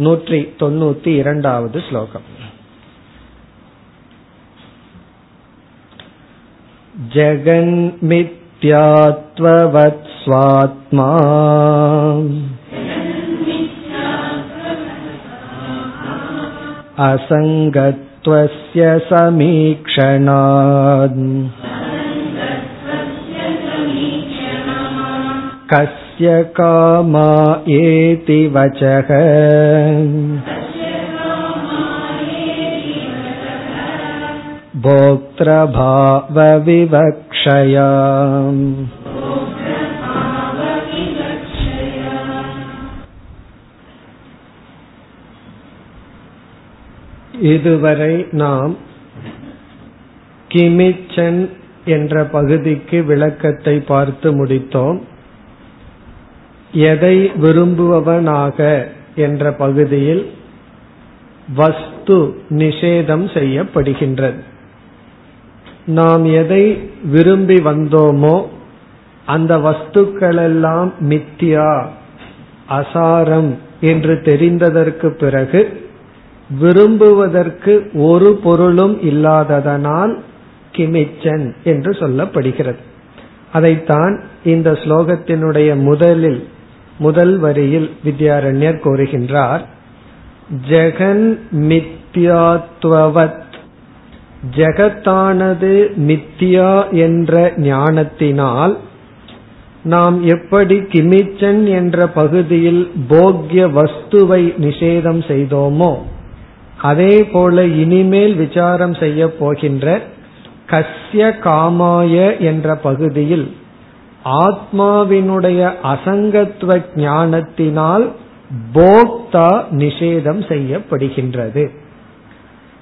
நூற்றி தொண்ணூத்தி இரண்டாவது ஸ்லோகம் जगन्मिथ्यात्ववत् स्वात्मा असङ्गत्वस्य समीक्षणात् कस्य कामा एति वचः भोक्तृभावविवक्षया இதுவரை நாம் கிமிச்சன் என்ற பகுதிக்கு விளக்கத்தை பார்த்து முடித்தோம் எதை விரும்புபவனாக என்ற பகுதியில் வஸ்து நிஷேதம் செய்யப்படுகின்றது. நாம் எதை விரும்பி வந்தோமோ அந்த வஸ்துக்களெல்லாம் மித்தியா அசாரம் என்று தெரிந்ததற்கு பிறகு விரும்புவதற்கு ஒரு பொருளும் இல்லாததனால் கிமிச்சன் என்று சொல்லப்படுகிறது. அதைத்தான் இந்த ஸ்லோகத்தினுடைய முதலில் முதல் வரியில் வித்யாரண்யர் கூறுகின்றார் ஜெகன் மித்யாத்வவத் ஜெகத்தானது மித்யா என்ற ஞானத்தினால் நாம் எப்படி கிமிச்சன் என்ற பகுதியில் போக்ய வஸ்துவை நிஷேதம் செய்தோமோ அதே போல இனிமேல் விசாரம் செய்ய போகின்ற கஸ்ய காமாய என்ற பகுதியில் ஆத்மாவினுடைய அசங்கத்துவ ஞானத்தினால் போக்தா நிஷேதம் செய்யப்படுகின்றது.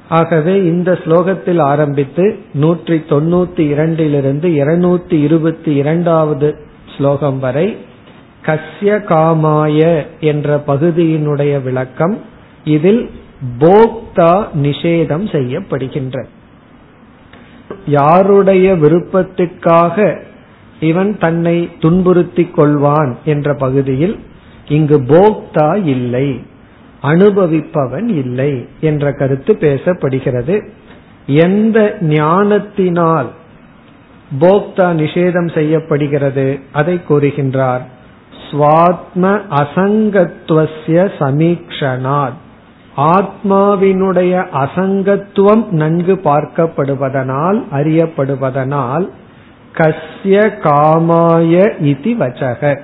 ஆகவே இந்த ஸ்லோகத்தில் ஆரம்பித்து நூற்றி தொண்ணூத்தி இரண்டிலிருந்து இருநூத்தி இருபத்தி இரண்டாவது ஸ்லோகம் வரை கஸ்ய காமாய என்ற பகுதியினுடைய விளக்கம் இதில் போக்தா நிஷேதம் செய்யப்படுகின்ற. யாருடைய விருப்பத்துக்காக இவன் தன்னை துன்புறுத்திக் கொள்வான் என்ற பகுதியில் இங்கு போக்தா இல்லை அனுபவிப்பவன் இல்லை என்ற கருத்து பேசப்படுகிறது. எந்த ஞானத்தினால் போக்தா நிஷேதம் செய்யப்படுகிறது அதை கூறுகின்றார். சுவாத்ம அசங்கத்துவசிய சமீக்ஷனாத். ஆத்மாவினுடைய அசங்கத்துவம் நன்கு பார்க்கப்படுவதனால் அறியப்படுவதனால் கஸ்ய காமாய இதி வச்சக.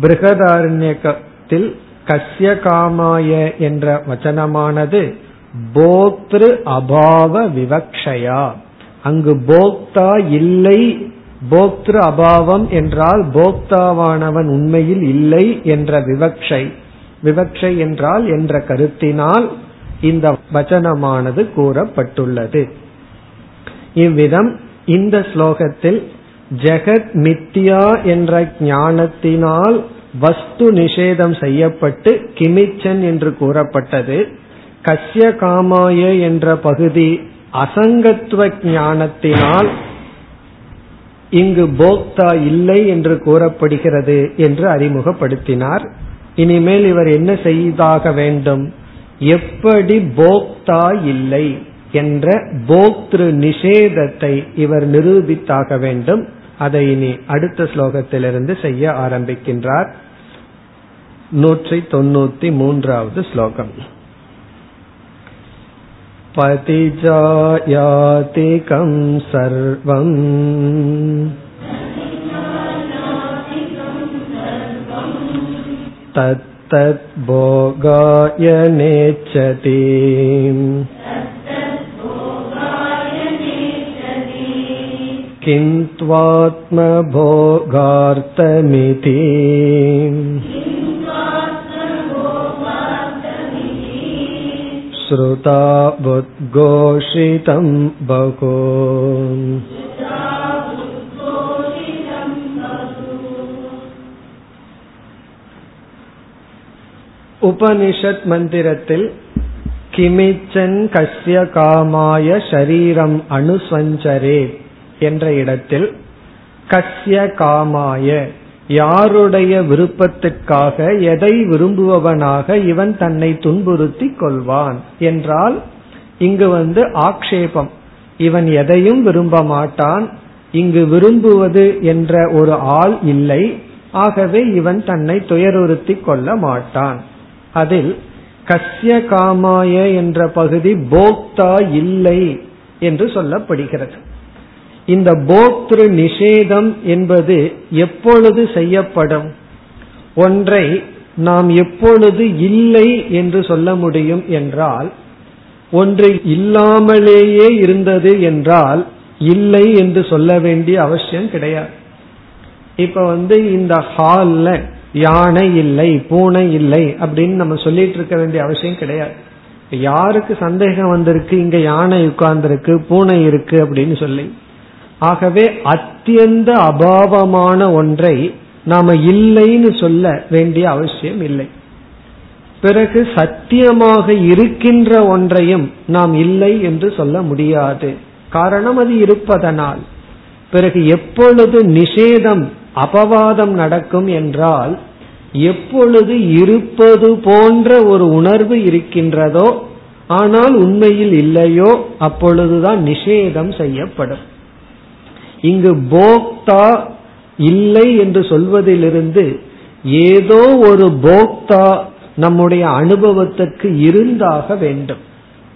பிருகதாரண்யத்தில் கஸ்ய காமாய என்ற வச்சனமானது போக்திரு அபாவ விவக்ஷயா. அங்கு போக்தா இல்லை போக்திரு அபாவம் என்றால் போக்தாவானவன் உண்மையில் இல்லை என்ற விவக்ஷை. விவக்ஷை என்றால் என்ற கருத்தினால் இந்த வச்சனமானது கூறப்பட்டுள்ளது. இவ்விதம் இந்த ஸ்லோகத்தில் ஜெகத் மித்தியா என்ற ஞானத்தினால் வஸ்து நிஷேதம் செய்யப்பட்டு கிமிச்சன் என்று கூறப்பட்டது. கஸ்ய காமாய என்ற பகுதி அசங்கத்துவ ஞானத்தினால் இங்கு போக்தா இல்லை என்று கூறப்படுகிறது என்று அறிமுகப்படுத்தினார். இனிமேல் இவர் என்ன செய்தாக வேண்டும்? எப்படி போக்தா இல்லை? என்ற போக்திரு நிஷேதத்தை இவர் நிரூபித்தாக வேண்டும் அதை இனி அடுத்த ஸ்லோகத்திலிருந்து செய்ய ஆரம்பிக்கின்றார் நூற்றி தொண்ணூத்தி மூன்றாவது ஸ்லோகம் பதிஜாயாதிகம் சர்வம் तत्तत् भोगाय नेच्छति किन्त्वात्मभोगार्थमिति श्रुता बुद्घोषितं बहु உபனிஷத் மந்திரத்தில் கிமிச்சன் கஸ்ய காமாய ஷரீரம் அனுசஞ்சரே என்ற இடத்தில் கஸ்ய காமாய யாருடைய விருப்பத்திற்காக எதை விரும்புபவனாக இவன் தன்னை துன்புறுத்தி கொள்வான் என்றால் இங்கு வந்து ஆக்ஷேபம். இவன் எதையும் விரும்ப மாட்டான் இங்கு விரும்புவது என்ற ஒரு ஆள் இல்லை ஆகவே இவன் தன்னை துயருறுத்தி கொள்ள மாட்டான். அதில் கஸ்ய காமாய என்ற பகுதி போக்தா இல்லை என்று சொல்லப்படுகிறது. இந்த போக்திரு நிஷேதம் என்பது எப்பொழுது செய்யப்படும்? ஒன்றை நாம் எப்பொழுது இல்லை என்று சொல்ல முடியும் என்றால் ஒன்று இல்லாமலேயே இருந்தது என்றால் இல்லை என்று சொல்ல வேண்டிய அவசியம் கிடையாது. இப்ப வந்து இந்த ஹால்ல யானை இல்லை பூனை இல்லை அப்படின்னு நம்ம சொல்லிட்டு இருக்க வேண்டிய அவசியம் கிடையாது. யாருக்கு சந்தேகம் வந்திருக்கு? இங்க யானை உட்கார்ந்துருக்கு பூனை இருக்கு அப்படின்னு சொல்லி. ஆகவே அத்தியந்த அபாவமான ஒன்றை நாம இல்லைன்னு சொல்ல வேண்டிய அவசியம் இல்லை. பிறகு சத்தியமாக இருக்கின்ற ஒன்றையும் நாம் இல்லை என்று சொல்ல முடியாது. காரணம் அது இருப்பதனால். பிறகு எப்பொழுது நிஷேதம் அபவாதம் நடக்கும் என்றால் எப்பொழுது இருப்பது போன்ற ஒரு உணர்வு இருக்கின்றதோ ஆனால் உண்மையில் இல்லையோ அப்பொழுதுதான் நிஷேதம் செய்யப்படும். இங்கு போக்தா இல்லை என்று சொல்வதிலிருந்து ஏதோ ஒரு போக்தா நம்முடைய அனுபவத்துக்கு இருந்தாக வேண்டும்.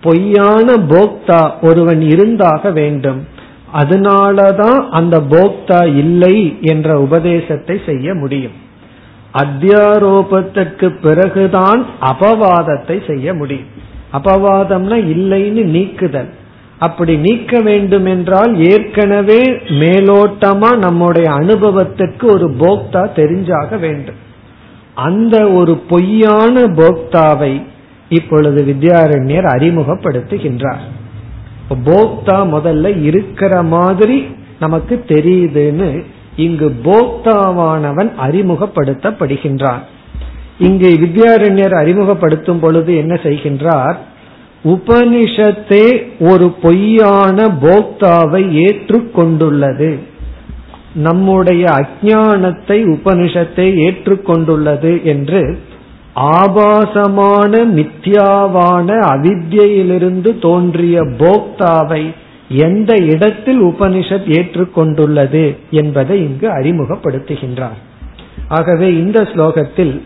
பொய்யான போக்தா ஒருவன் இருந்தாக வேண்டும். அதனாலதான் அந்த போக்தா இல்லை என்ற உபதேசத்தை செய்ய முடியும். அத்தியாரோபத்திற்கு பிறகுதான் அபவாதத்தை செய்ய முடியும். அபவாதம்னா இல்லைன்னு நீக்குதல். அப்படி நீக்க வேண்டும் என்றால் ஏற்கனவே மேலோட்டமா நம்முடைய அனுபவத்திற்கு ஒரு போக்தா தெரிஞ்சாக வேண்டும். அந்த ஒரு பொய்யான போக்தாவை இப்பொழுது வித்யாரண்யர் அறிமுகப்படுத்துகின்றார். போக்தா முதல்ல இருக்கிற மாதிரி நமக்கு தெரியுதுன்னு இங்கு போக்தாவானவன் அறிமுகப்படுத்தப்படுகின்றான். இங்கு வித்யாரண்யர் அறிமுகப்படுத்தும் பொழுது என்ன செய்கின்றார்? உபனிஷத்தே ஒரு பொய்யான போக்தாவை ஏற்றுக்கொண்டுள்ளது. நம்முடைய அஜானத்தை உபனிஷத்தை ஏற்றுக்கொண்டுள்ளது என்று ஆபாசமான மித்யாவான அவித்யிலிருந்து தோன்றிய போக்தாவை எந்த இடத்தில் உபனிஷத் ஏற்றுக்கொண்டுள்ளது என்பதை இங்கு அறிமுகப்படுத்துகின்றார். ஆகவே இந்த ஸ்லோகத்தில்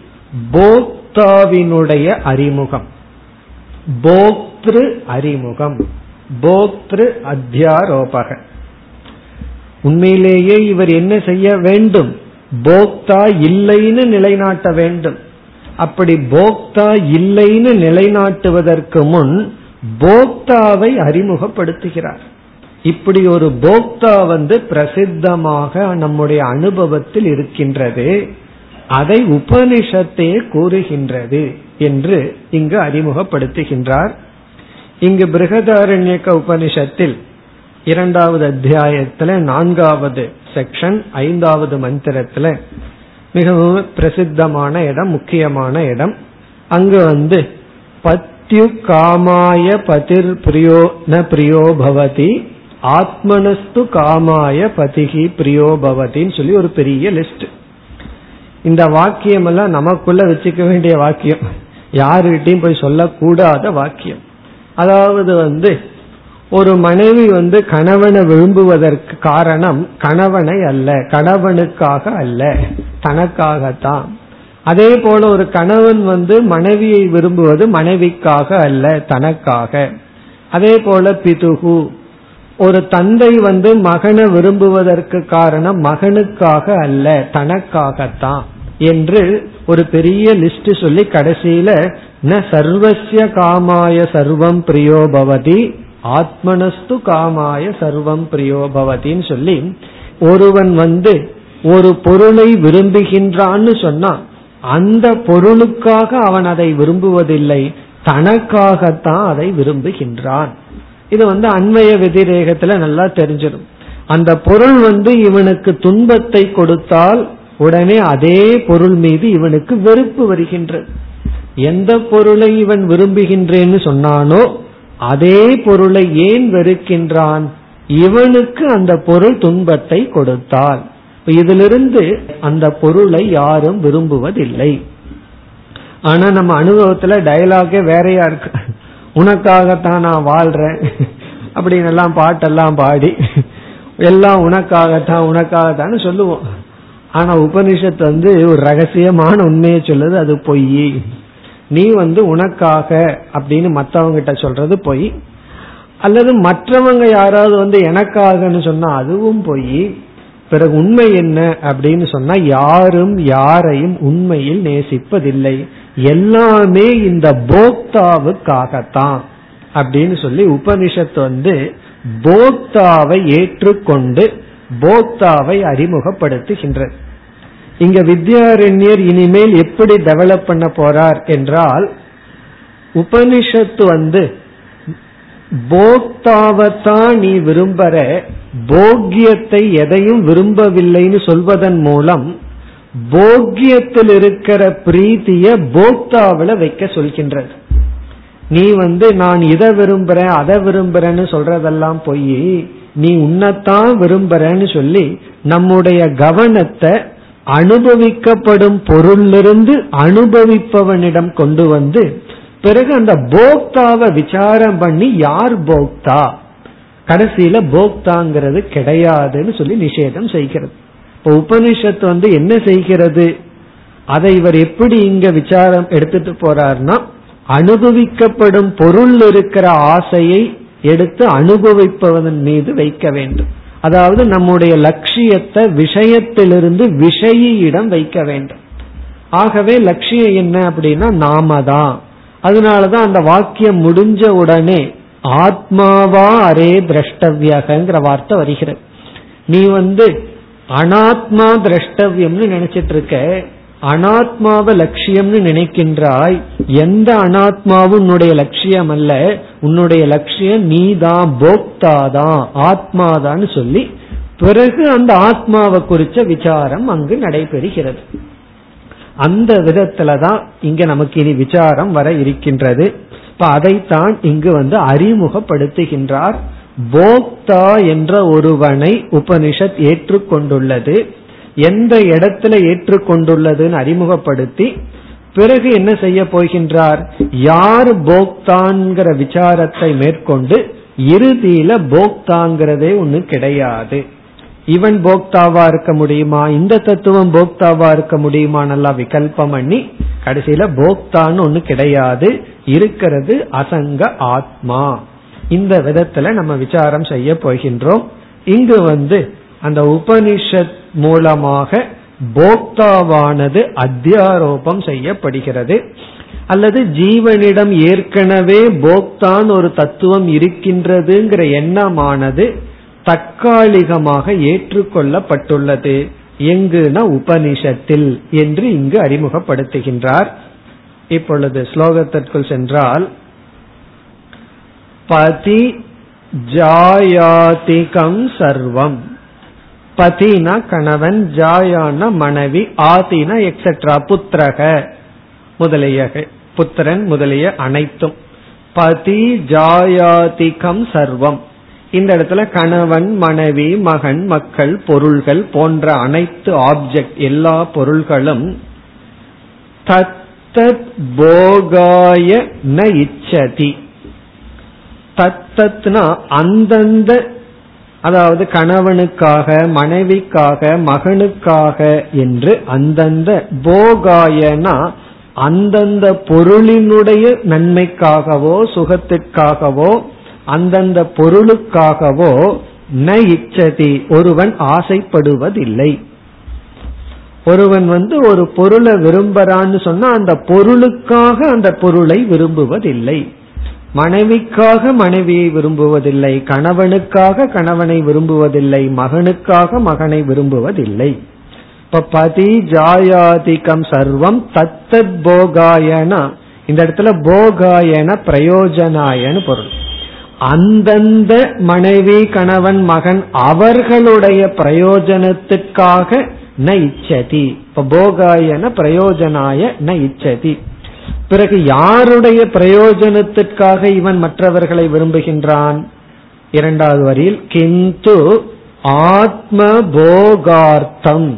போக்தாவினுடைய அறிமுகம். போக் போக்திரு அறிமுகம். போக்திரு அத்தியாரோபக. உண்மையிலேயே இவர் என்ன செய்ய வேண்டும்? போக்தா இல்லைன்னு நிலைநாட்ட வேண்டும். அப்படி போக்தா இல்லைன்னு நிலைநாட்டுவதற்கு முன் போக்தாவை அறிமுகப்படுத்துகிறார். இப்படி ஒரு போக்தா வந்து பிரசித்தமாக நம்முடைய அனுபவத்தில் இருக்கின்றது. அதை உபனிஷத்தே கூறுகின்றது என்று இங்கு அறிமுகப்படுத்துகின்றார். இங்கு பிருகதாரண்யக்க உபனிஷத்தில் இரண்டாவது அத்தியாயத்துல நான்காவது செக்ஷன் ஐந்தாவது மந்திரத்துல மிகவும் பிரசித்தமான இடம் முக்கியமான இடம். அங்கு வந்து பத்யு காமாய பதிர் பிரியோ ந பிரியோ பவதி ஆத்மனஸ்து காமாய பதிகி பிரியோ பவதின்னு சொல்லி ஒரு பெரிய லிஸ்ட் இந்த வாக்கியம் எல்லாம் நமக்குள்ள வச்சுக்க வேண்டிய வாக்கியம். யாருகிட்டையும் போய் சொல்லக்கூடாத வாக்கியம். அதாவது வந்து ஒரு மனைவி வந்து கணவனை விரும்புவதற்கு காரணம் கணவனை அல்ல கணவனுக்காக அல்ல தனக்காகத்தான். அதே போல ஒரு கணவன் வந்து மனைவியை விரும்புவது மனைவிக்காக அல்ல தனக்காக. அதே போல பிதுகு ஒரு தந்தை வந்து மகனை விரும்புவதற்கு காரணம் மகனுக்காக அல்ல தனக்காகத்தான் என்று ஒரு பெரிய லிஸ்ட் சொல்லி கடைசியில ந சர்வசிய காமாய சர்வம் பிரியோபவதி ஆத்மனஸ்து காமாய சர்வம் பிரியோபவதின்னு சொல்லி ஒருவன் வந்து ஒரு பொருளை விரும்புகின்றான்னு சொன்னா அந்த பொருளுக்காக அவன் அதை விரும்புவதில்லை தனக்காகத்தான் அதை விரும்புகின்றான். இது வந்து அண்மைய வெதிரேகத்துல நல்லா தெரிஞ்சிடும் அந்த பொருள் வந்து இவனுக்கு துன்பத்தை கொடுத்தால் உடனே அதே பொருள் மீது இவனுக்கு வெறுப்பு வருகின்றது. எந்த பொருளை இவன் விரும்புகின்றேன்னு சொன்னானோ அதே பொருளை ஏன் வெறுக்கின்றான்? இவனுக்கு அந்த பொருள் துன்பத்தை கொடுத்தால் இதிலிருந்து அந்த பொருளை யாரும் விரும்புவதில்லை. ஆனா நம்ம அனுபவத்துல டயலாகே வேறையா இருக்கு. உனக்காகத்தான் நான் வாழ்றேன். அப்படின்னு எல்லாம் பாட்டெல்லாம் பாடி எல்லாம் உனக்காகத்தான் உனக்காகத்தான்னு சொல்லுவோம். ஆனா உபனிஷத்து வந்து ஒரு ரகசியமான உண்மையை சொல்லுது அது பொய். நீ வந்து உனக்காக அப்படின்னு மத்தவங்க கிட்ட சொல்றது பொய். அல்லது மற்றவங்க யாராவது வந்து எனக்காகன்னு சொன்னா அதுவும் பொய். பிறகு உண்மை என்ன அப்படின்னு சொன்னா யாரும் யாரையும் உண்மையில் நேசிப்பதில்லை. எல்லாமே இந்த போக்தாவுக்காகத்தான் அப்படின்னு சொல்லி உபனிஷத்து வந்து போக்தாவை ஏற்றுக்கொண்டு போக்தாவை அறிமுகப்படுத்துகின்றது. இங்க வித்யாரண்யர் இனிமேல் எப்படி டெவலப் பண்ண போறார் என்றால் உபனிஷத்து வந்து போக்தாவத்தான் நீ விரும்பற போக்கியத்தை எதையும் விரும்பவில்லைன்னு சொல்வதன் மூலம் போக்கியத்தில் இருக்கிற பிரீத்திய போக்தாவில வைக்க சொல்கின்றது. நீ வந்து நான் இதை விரும்புறேன் அதை விரும்புறேன்னு சொல்றதெல்லாம் போய் நீ உன்னைத்தான் விரும்புறேன்னு சொல்லி நம்முடைய கவனத்தை அனுபவிக்கப்படும் பொருளிலிருந்து அனுபவிப்பவனிடம் கொண்டு வந்து பிறகு அந்த போக்தாவை விசாரம் பண்ணி யார் போக்தா? கடைசியில போக்தாங்கிறது கிடையாதுன்னு சொல்லி நிஷேதம் செய்கிறது. இப்போ உபனிஷத்து வந்து என்ன செய்கிறது? அதை இவர் எப்படி இங்க விசாரம் எடுத்துட்டு போறார்னா அனுபவிக்கப்படும் பொருள் இருக்கிற ஆசையை எடுத்து அனுபவிப்பவன் மீது வைக்க வேண்டும். அதாவது நம்முடைய லட்சியத்தை விஷயத்திலிருந்து விஷயிடம் வைக்க வேண்டும். ஆகவே லட்சியம் என்ன அப்படின்னா நாம தான் அதனாலதான் அந்த வாக்கியம் முடிஞ்ச உடனே ஆத்மாவா அரே திரஷ்டவியகங்கிற வார்த்தை வருகிறது. நீ வந்து அனாத்மா திரஷ்டவியம்னு நினைச்சிட்டு இருக்க அனாத்மாவை லட்சியம்னு நினைக்கின்றாய் எந்த அனாத்மாவும் உன்னுடைய லட்சியம் அல்ல உன்னுடைய லட்சியம் நீதான் போக்தாதான் ஆத்மாதான்னு சொல்லி பிறகு அந்த ஆத்மாவை குறிச்ச விசாரம் அங்கு நடைபெறுகிறது. அந்த விதத்துலதான் இங்க நமக்கு இனி விசாரம் வர இருக்கின்றது. இப்ப அதைத்தான் இங்கு வந்து அறிமுகப்படுத்துகின்றார். போக்தா என்ற ஒருவனை உபனிஷத் ஏற்றுக்கொண்டுள்ளது. எந்த இடத்துல ஏற்றுக்கொண்டுள்ளதுன்னு அறிமுகப்படுத்தி பிறகு என்ன செய்ய போகின்றார்? யார் போக்தான்கிற விசாரத்தை மேற்கொண்டு இறுதியில போக்தாங்கிறதே ஒண்ணு கிடையாது. இவன் போக்தாவா இருக்க முடியுமா? இந்த தத்துவம் போக்தாவா இருக்க முடியுமா? நல்லா விகல்பம் பண்ணி கடைசியில போக்தான்னு ஒண்ணு கிடையாது. இருக்கிறது அசங்க ஆத்மா. இந்த விதத்துல நம்ம விசாரம் செய்ய போகின்றோம். இங்கு வந்து அந்த உபனிஷத் மூலமாக போக்தாவானது அத்தியாரோபம் செய்யப்படுகிறது. அல்லது ஜீவனிடம் ஏற்கனவே போக்தான் ஒரு தத்துவம் இருக்கின்றதுங்கிற எண்ணமானது தற்காலிகமாக ஏற்றுக்கொள்ளப்பட்டுள்ளது. எங்குனா உபனிஷத்தில் என்று இங்கு அறிமுகப்படுத்துகின்றார். இப்பொழுது ஸ்லோகத்திற்குள் சென்றால் பதி ஜாயாதிகம் சர்வம் பதினா கணவன் ஜாயான மனைவி ஆதினா எக்ஸெட்ரா புத்திரக முதலிய புத்திரன் முதலிய அனைத்தும். பதி ஜாயாதிகம் சர்வம். இந்த இடத்துல கணவன் மனைவி மகன் மக்கள் பொருள்கள் போன்ற அனைத்து ஆப்ஜெக்ட் எல்லா பொருள்களும் தத்தத் போகாய ந இச்சதி. தத்தத்னா அந்தந்த அதாவது கணவனுக்காக மனைவிக்காக மகனுக்காக என்று அந்தந்த போகாயனா அந்தந்த பொருளினுடைய நன்மைக்காகவோ சுகத்திற்காகவோ அந்தந்த பொருளுக்காகவோ ந இச்சதி. ஒருவன் ஆசைப்படுவதில்லை. ஒருவன் வந்து ஒரு பொருளை விரும்புறான்னு சொன்னா அந்த பொருளுக்காக அந்த பொருளை விரும்புவதில்லை. மனைவிக்காக மனைவியை விரும்புவதில்லை கணவனுக்காக கணவனை விரும்புவதில்லை மகனுக்காக மகனை விரும்புவதில்லை. இப்ப பதி ஜாயாதிகம் சர்வம் தத்தத் போகாயனா. இந்த இடத்துல போகாயன பிரயோஜனாயன்னு பொருள். அந்தந்த மனைவி கணவன் மகன் அவர்களுடைய பிரயோஜனத்துக்காக ந இச்சதி. இப்ப போகாயன பிரயோஜனாய ந இச்சதி. பிறகு யாருடைய பிரயோஜனத்திற்காக இவன் மற்றவர்களை விரும்புகின்றான்? இரண்டாவது வரியில் கிந்து ஆத்ம போகார்த்தம்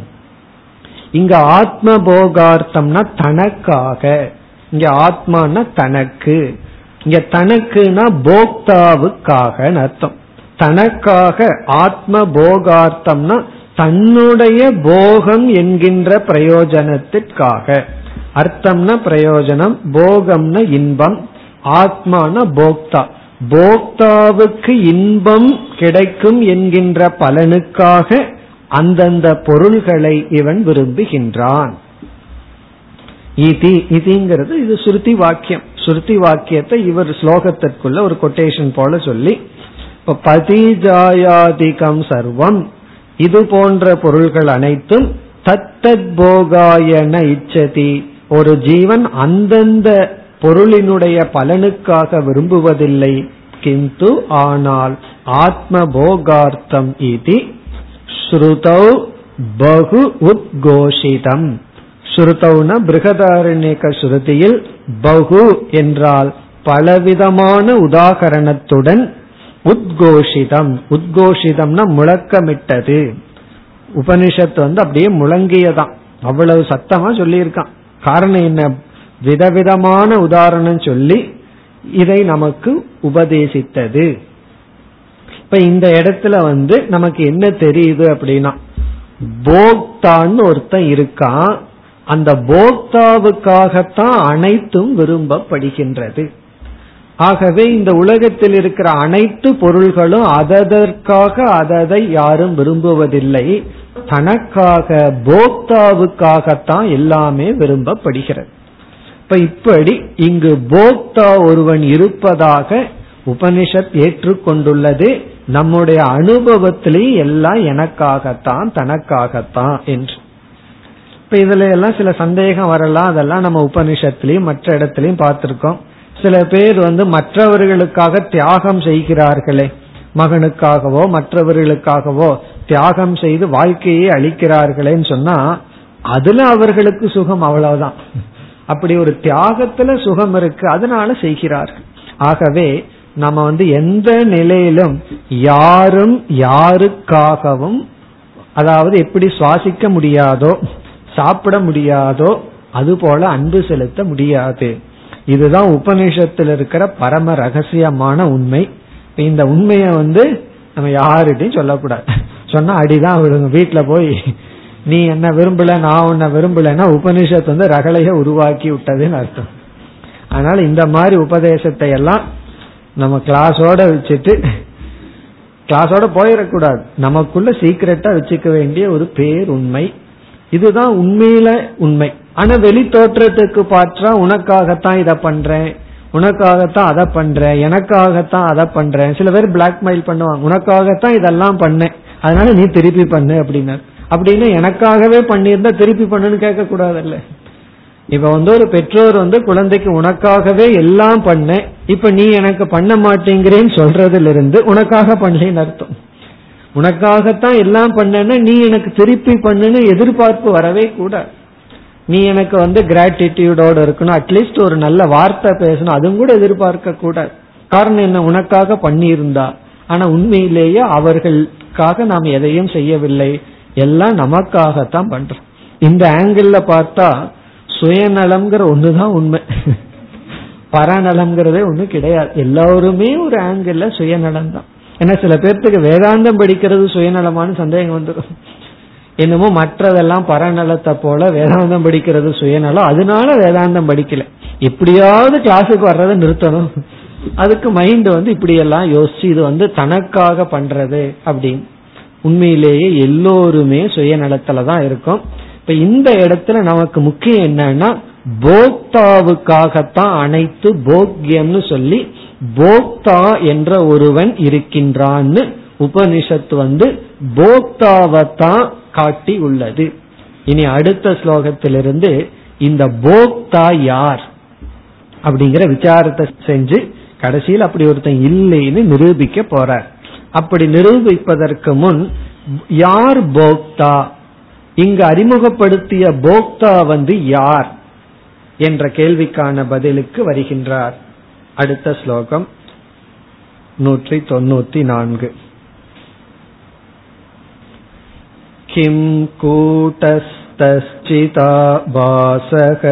இங்க ஆத்ம போகார்த்தம்னா தனக்காக. இங்க ஆத்மானா தனக்கு. இங்க தனக்குனா போக்தாவுக்காக அர்த்தம். தனக்காக ஆத்ம போகார்த்தம்னா தன்னுடைய போகம் என்கின்ற பிரயோஜனத்திற்காக. அர்த்தம்னா பிரயோஜனம் போகம்னா இன்பம் ஆத்மான போக்தா. போக்தாவுக்கு இன்பம் கிடைக்கும் என்கின்ற பலனுக்காக அந்தந்த பொருள்களை இவன் விரும்புகின்றான். இதி இதிங்கிறது இது ஸ்ருதி வாக்கியம். ஸ்ருதி வாக்கியத்தை இவர் ஸ்லோகத்திற்குள்ள ஒரு கொட்டேஷன் போல சொல்லி இப்ப பதிஜாயாதிகம் சர்வம் இது போன்ற பொருள்கள் அனைத்தும் தத்தத் போகாயன இச்சதி. ஒரு ஜீவன் அந்தந்த பொருளினுடைய பலனுக்காக விரும்புவதில்லை. கிந்து ஆனால் ஆத்ம போகார்த்தம் இது ஸ்ருதௌ பகு உத்கோஷிதம். ஸ்ருதௌன பிருகதாரண்யக ஸ்ருதியில் பகு என்றால் பலவிதமான உதாகரணத்துடன் உத்கோஷிதம். உத்கோஷிதம்னா முழக்கமிட்டது. உபனிஷத்து வந்து அப்படியே முழங்கியதான். அவ்வளவு சத்தமா சொல்லியிருக்கான். காரணம் என்ன? விதவிதமான உதாரணம் சொல்லி இதை நமக்கு உபதேசித்தது. இப்ப இந்த இடத்துல வந்து நமக்கு என்ன தெரியுது அப்படின்னா போக்தான்னு ஒருத்தன் இருக்கான். அந்த போக்தாவுக்காகத்தான் அனைத்தும் விரும்பப்படுகின்றது. ஆகவே இந்த உலகத்தில் இருக்கிற அனைத்து பொருள்களும் அததற்காக அததை யாரும் விரும்புவதில்லை. தனக்காக போக்தாவுக்காகத்தான் எல்லாமே விரும்பப்படுகிறது. இப்ப இப்படி இங்கு போக்தா ஒருவன் இருப்பதாக உபனிஷத் ஏற்றுக்கொண்டுள்ளது. நம்முடைய அனுபவத்திலேயே எல்லாம் எனக்காகத்தான் தனக்காகத்தான் என்று. இப்ப இதுல எல்லாம் சில சந்தேகம் வரலாம். அதெல்லாம் நம்ம உபனிஷத்திலையும் மற்ற இடத்திலையும் பார்த்திருக்கோம். சில பேர் வந்து மற்றவர்களுக்காக தியாகம் செய்கிறார்களே. மகனுக்காகவோ மற்றவர்களுக்காகவோ தியாகம் செய்து வாழ்க்கையை அளிக்கிறார்களேன்னு சொன்னா அதுல அவர்களுக்கு சுகம் அவ்வளவுதான். அப்படி ஒரு தியாகத்துல சுகம் இருக்கு அதனால செய்கிறார்கள். ஆகவே நம்ம வந்து எந்த நிலையிலும் யாரும் யாருக்காகவும் அதாவது எப்படி சுவாசிக்க முடியாதோ சாப்பிட முடியாதோ அதுபோல அன்பு செலுத்த முடியாது. இதுதான் உபநிஷத்தில் இருக்கிற பரம ரகசியமான உண்மை. இந்த உண்மைய வந்து நம்ம யாருகிட்டையும் சொல்லக்கூடாது. சொன்னா அடிதான் விடுங்க வீட்டுல போய் நீ என்ன விரும்பல நான் உன்னை விரும்பலன்னா உபனிஷத்து வந்து ரகலைய உருவாக்கி விட்டதுன்னு அர்த்தம். அதனால இந்த மாதிரி உபதேசத்தை எல்லாம் நம்ம கிளாஸோட வச்சுட்டு கிளாஸோட போயிடக்கூடாது. நமக்குள்ள சீக்கிரட்டா வச்சுக்க வேண்டிய ஒரு பேர் உண்மை இதுதான் உண்மையில உண்மை. ஆனா வெளி தோற்றத்துக்கு பார்த்தா உனக்காகத்தான் இதை பண்றேன். உனக்காகத்தான் அதை பண்றேன். எனக்காகத்தான் அதை பண்றேன். சில பேர் பிளாக்மெயில் பண்ணுவாங்க. உனக்காகத்தான் இதெல்லாம் பண்ணேன். அதனால நீ திருப்பி பண்ணு அப்படின்னு. அப்படின்னு எனக்காகவே பண்ணியிருந்தா திருப்பி பண்ணுன்னு கேட்க கூடாதுல்ல இப்ப வந்து ஒரு பெற்றோர் வந்து குழந்தைக்கு உனக்காகவே எல்லாம் பண்ண இப்ப நீ எனக்கு பண்ண மாட்டேங்கிறேன்னு சொல்றதுல இருந்து உனக்காக பண்ணலன்னு அர்த்தம். உனக்காகத்தான் எல்லாம் பண்ணனா நீ எனக்கு திருப்பி பண்ணுன்னு எதிர்பார்ப்பு வரவே கூடாது. நீ எனக்கு வந்து கிராட்டிடியூடோட இருக்கணும். அட்லீஸ்ட் ஒரு நல்ல வார்த்தை பேசணும். அதுவும் கூட எதிர்பார்க்க கூடாது. காரணம் என்ன? உனக்காக பண்ணியிருந்தா. ஆனா உண்மையிலேயே அவர்களுக்காக நாம் எதையும் செய்யவில்லை. எல்லாம் நமக்காகத்தான் பண்றோம். இந்த ஆங்கிள் பார்த்தா சுயநலம்ங்கிற ஒண்ணுதான் உண்மை. பரநலம்ங்கிறதே ஒண்ணு கிடையாது. எல்லாருமே ஒரு ஆங்கிள் சுயநலம் தான் ஏன்னா சில பேர்த்துக்கு வேதாந்தம் படிக்கிறது சுயநலமான சந்தேகம் வந்துடும் என்னமோ மற்றதெல்லாம் பரநலத்தை போல வேதாந்தம் படிக்கிறது சுயநலம். அதனால வேதாந்தம் படிக்கல. எப்படியாவது கிளாஸுக்கு வர்றதை நிறுத்தணும். அதுக்கு மைண்ட் வந்து இப்படி எல்லாம் யோசிச்சு இது வந்து தனக்காக பண்றது அப்படின்னு. உண்மையிலேயே எல்லோருமே சுயநலத்துல தான் இருக்கும். இப்ப இந்த இடத்துல நமக்கு முக்கியம் என்னன்னா போக்தாவுக்காகத்தான் அனைத்து போக்கியம்னு சொல்லி போக்தா என்ற ஒருவன் இருக்கின்றான்னு உபனிஷத்து வந்து போக்தாவத்தான் காட்டி உள்ளது. இனி அடுத்த ஸ்லோகத்திலிருந்து இந்த போக்தா யார் அப்படிங்கிற விசாரத்தை செஞ்சு கடைசியில் அப்படி ஒருத்தன் இல்லைன்னு நிரூபிக்க போறார் அப்படி நிரூபிப்பதற்கு முன் யார் போக்தா? இங்கு அறிமுகப்படுத்திய போக்தா வந்து யார் என்ற கேள்விக்கான பதிலுக்கு வருகின்றார். அடுத்த ஸ்லோகம் நூற்றி தொண்ணூத்தி நான்கு. किं कूटस्थश्चिता भासः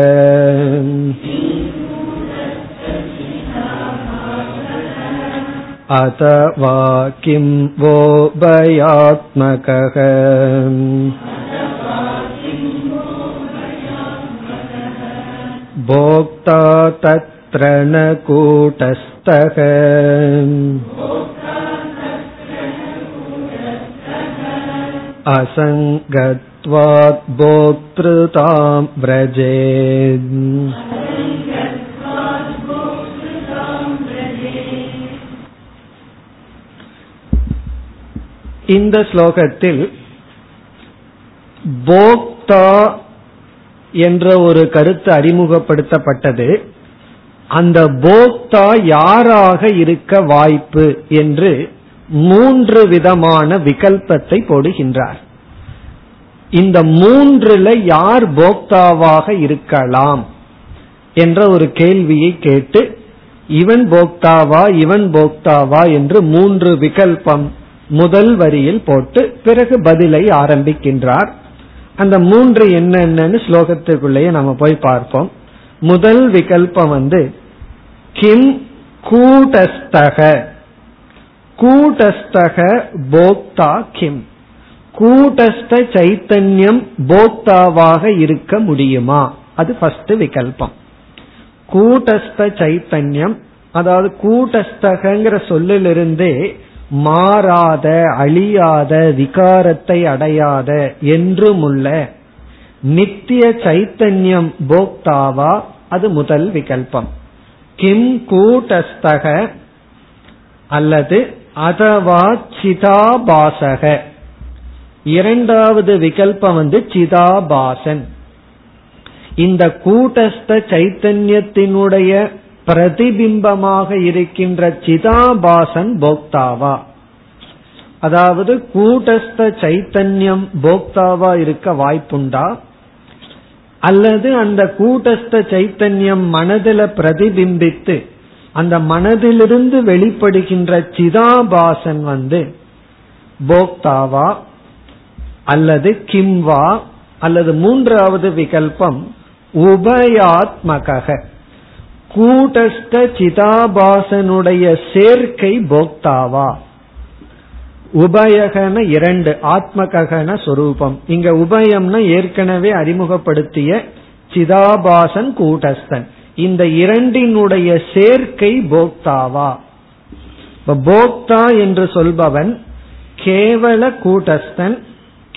अथवा किं वो भयात्मकः भोक्ता तत्र न कूटस्थः असङ्गत्वात् भोक्तृतां व्रजेत् இந்த ஸ்லோகத்தில் போக்தா என்ற ஒரு கருத்து அறிமுகப்படுத்தப்பட்டது அந்த போக்தா யாராக இருக்க வாய்ப்பு என்று மூன்று விதமான விகல்பத்தை போடுகின்றார். இந்த மூன்றுல யார் போக்தாவாக இருக்கலாம் என்ற ஒரு கேள்வியை கேட்டு இவன் போக்தாவா இவன் போக்தாவா என்று மூன்று விகல்பம் முதல் வரியில் போட்டு பிறகு பதிலை ஆரம்பிக்கின்றார். அந்த மூன்று என்னென்னு ஸ்லோகத்துக்குள்ளேயே நம்ம போய் பார்ப்போம். முதல் விகல்பம் வந்து கிம் கூட்டஸ்தக. கூட்டஸ்தக போக்தா கிம்? கூட்டஸ்த சைத்தன்யம் போக்தாவாக இருக்க முடியுமா? அது ஃபர்ஸ்ட் விகல்பம். கூட்டஸ்த சைத்தன்யம் அதாவது கூட்டஸ்தகங்கிற சொல்லிலிருந்தே மாறாத அழியாத விகாரத்தை அடையாத என்றுமுள்ள நித்திய சைத்தன்யம் போக்தாவா? அது முதல் விகல்பம். கிம் கூட்டஸ்தக அல்லது அதவா சிதாபாசக இரண்டாவது விகல்பம் வந்து சிதாபாசன். இந்த கூட்டஸ்த சைத்தன்யத்தினுடைய பிரதிபிம்பமாக இருக்கின்ற சிதாபாசன் போக்தாவா. அதாவது கூட்டஸ்த சைத்தன்யம் போக்தாவா இருக்க வாய்ப்புண்டா? அல்லது அந்த கூட்டஸ்த சைத்தன்யம் மனதில பிரதிபிம்பித்து அந்த மனதிலிருந்து வெளிப்படுகின்ற சிதாபாசன் வந்து போக்தாவா அல்லது கிம்வா அல்லது மூன்றாவது விகல்பம் உபயாத்மக கூட்டஸ்த சிதாபாசனுடைய சேர்க்கை போக்தாவா. உபயகன இரண்டு ஆத்மகன சொரூபம். இங்க உபயம்னா ஏற்கனவே அறிமுகப்படுத்திய சிதாபாசன் கூட்டஸ்தன். இந்த இரண்டினுடைய சேர்க்கை போக்தாவா? போக்தா என்று சொல்பவன் கேவல கூட்டஸ்தன்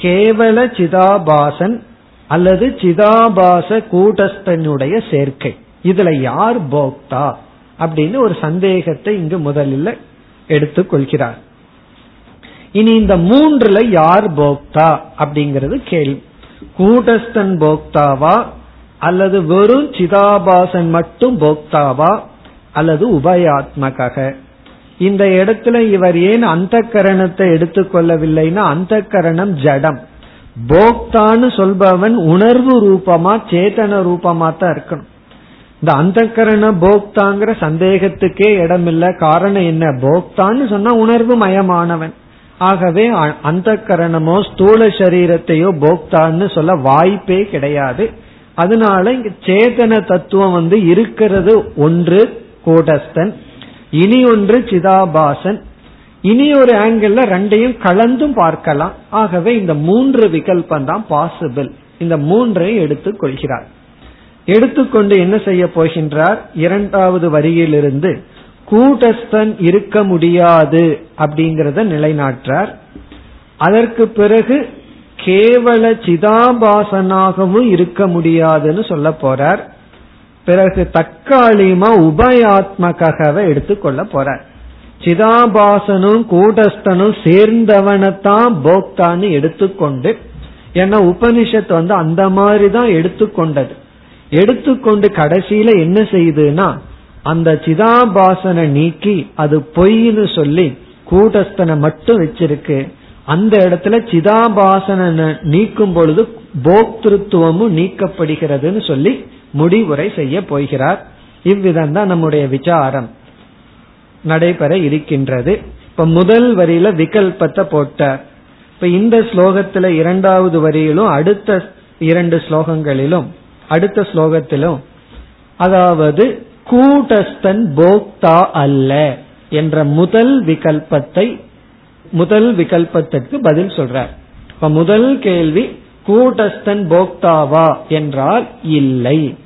கேவல சிதாபாசன் அல்லது சிதாபாச கூட்டஸ்தனுடைய சேர்க்கை. இதுல யார் போக்தா? அப்படின்னு ஒரு சந்தேகத்தை இங்கு முதலில் எடுத்துக்கொள்கிறார் இனி இந்த மூன்றுல யார் போக்தா அப்படிங்கிறது கேள்வி. கூட்டஸ்தன் போக்தாவா? அல்லது வெறும் சிதாபாசன் மட்டும் போக்தாவா? அல்லது உபயாத்மக இந்த இடத்துல இவர் ஏன் அந்த கரணத்தை எடுத்துக்கொள்ளவில்லைன்னா அந்த கரணம் ஜடம். போக்தான்னு சொல்பவன் உணர்வு ரூபமா சேதன ரூபமா தான் இருக்கணும். இந்த அந்த கரண போக்தாங்கிற சந்தேகத்துக்கே இடம் இல்ல காரணம் என்ன? போக்தான்னு சொன்னா உணர்வு மயமானவன். ஆகவே அந்த கரணமோ ஸ்தூல சரீரத்தையோ போக்தான்னு சொல்ல வாய்ப்பே கிடையாது. அதனால இங்க சேதன தத்துவம் வந்து இருக்கிறது ஒன்று கூடஸ்தன் இனி ஒன்று சிதாபாசன். இனி ஒரு ஆங்கிள் ரெண்டையும் கலந்தும் பார்க்கலாம். ஆகவே இந்த மூன்று விகல்பம் தான் பாசிபிள் இந்த மூன்றையும் எடுத்துக் கொள்கிறார். எடுத்துக்கொண்டு என்ன செய்ய போகின்றார்? இரண்டாவது வரியிலிருந்து கூட்டஸ்தன் இருக்க முடியாது அப்படிங்கறத நிலைநாட்டார் அதற்கு பிறகு கேவல சிதாபாசனாகவும் இருக்க முடியாதுன்னு சொல்ல போறார். பிறகு தற்காலிகமா உபயாத்மகவை எடுத்துக்கொள்ள போறார். சிதாபாசனும் கூடஸ்தனும் சேர்ந்தவனைத்தான் போக்தான்னு எடுத்துக்கொண்டு ஏன்னா உபனிஷத் வந்து அந்த மாதிரி தான் எடுத்துக்கொண்டது எடுத்துக்கொண்டு கடைசியில என்ன செய்யுதுன்னா அந்த சிதாபாசனை நீக்கி அது பொய்ன்னு சொல்லி கூட்டஸ்தனை மட்டும் வச்சிருக்கு. அந்த இடத்துல சிதாபாசன நீக்கும் பொழுது போக்திருத்துவமும் நீக்கப்படுகிறதுன்னு சொல்லி முடிவுரை செய்ய போகிறார். இவ்விதம் தான் நம்முடைய விசாரம் நடைபெற இருக்கின்றது. இப்ப முதல் வரியில விகல்பத்தை போட்டார். இப்ப இந்த ஸ்லோகத்துல இரண்டாவது வரியிலும் அடுத்த இரண்டு ஸ்லோகங்களிலும் அடுத்த ஸ்லோகத்திலும் அதாவது கூட்டஸ்தன் போக்தா அல்ல என்ற முதல் விகல்பத்தை முதல் விகல்பத்திற்கு பதில் சொல்றார். இப்ப முதல் கேள்வி கூட்டஸ்தன் போக்தாவா? என்றால் இல்லை.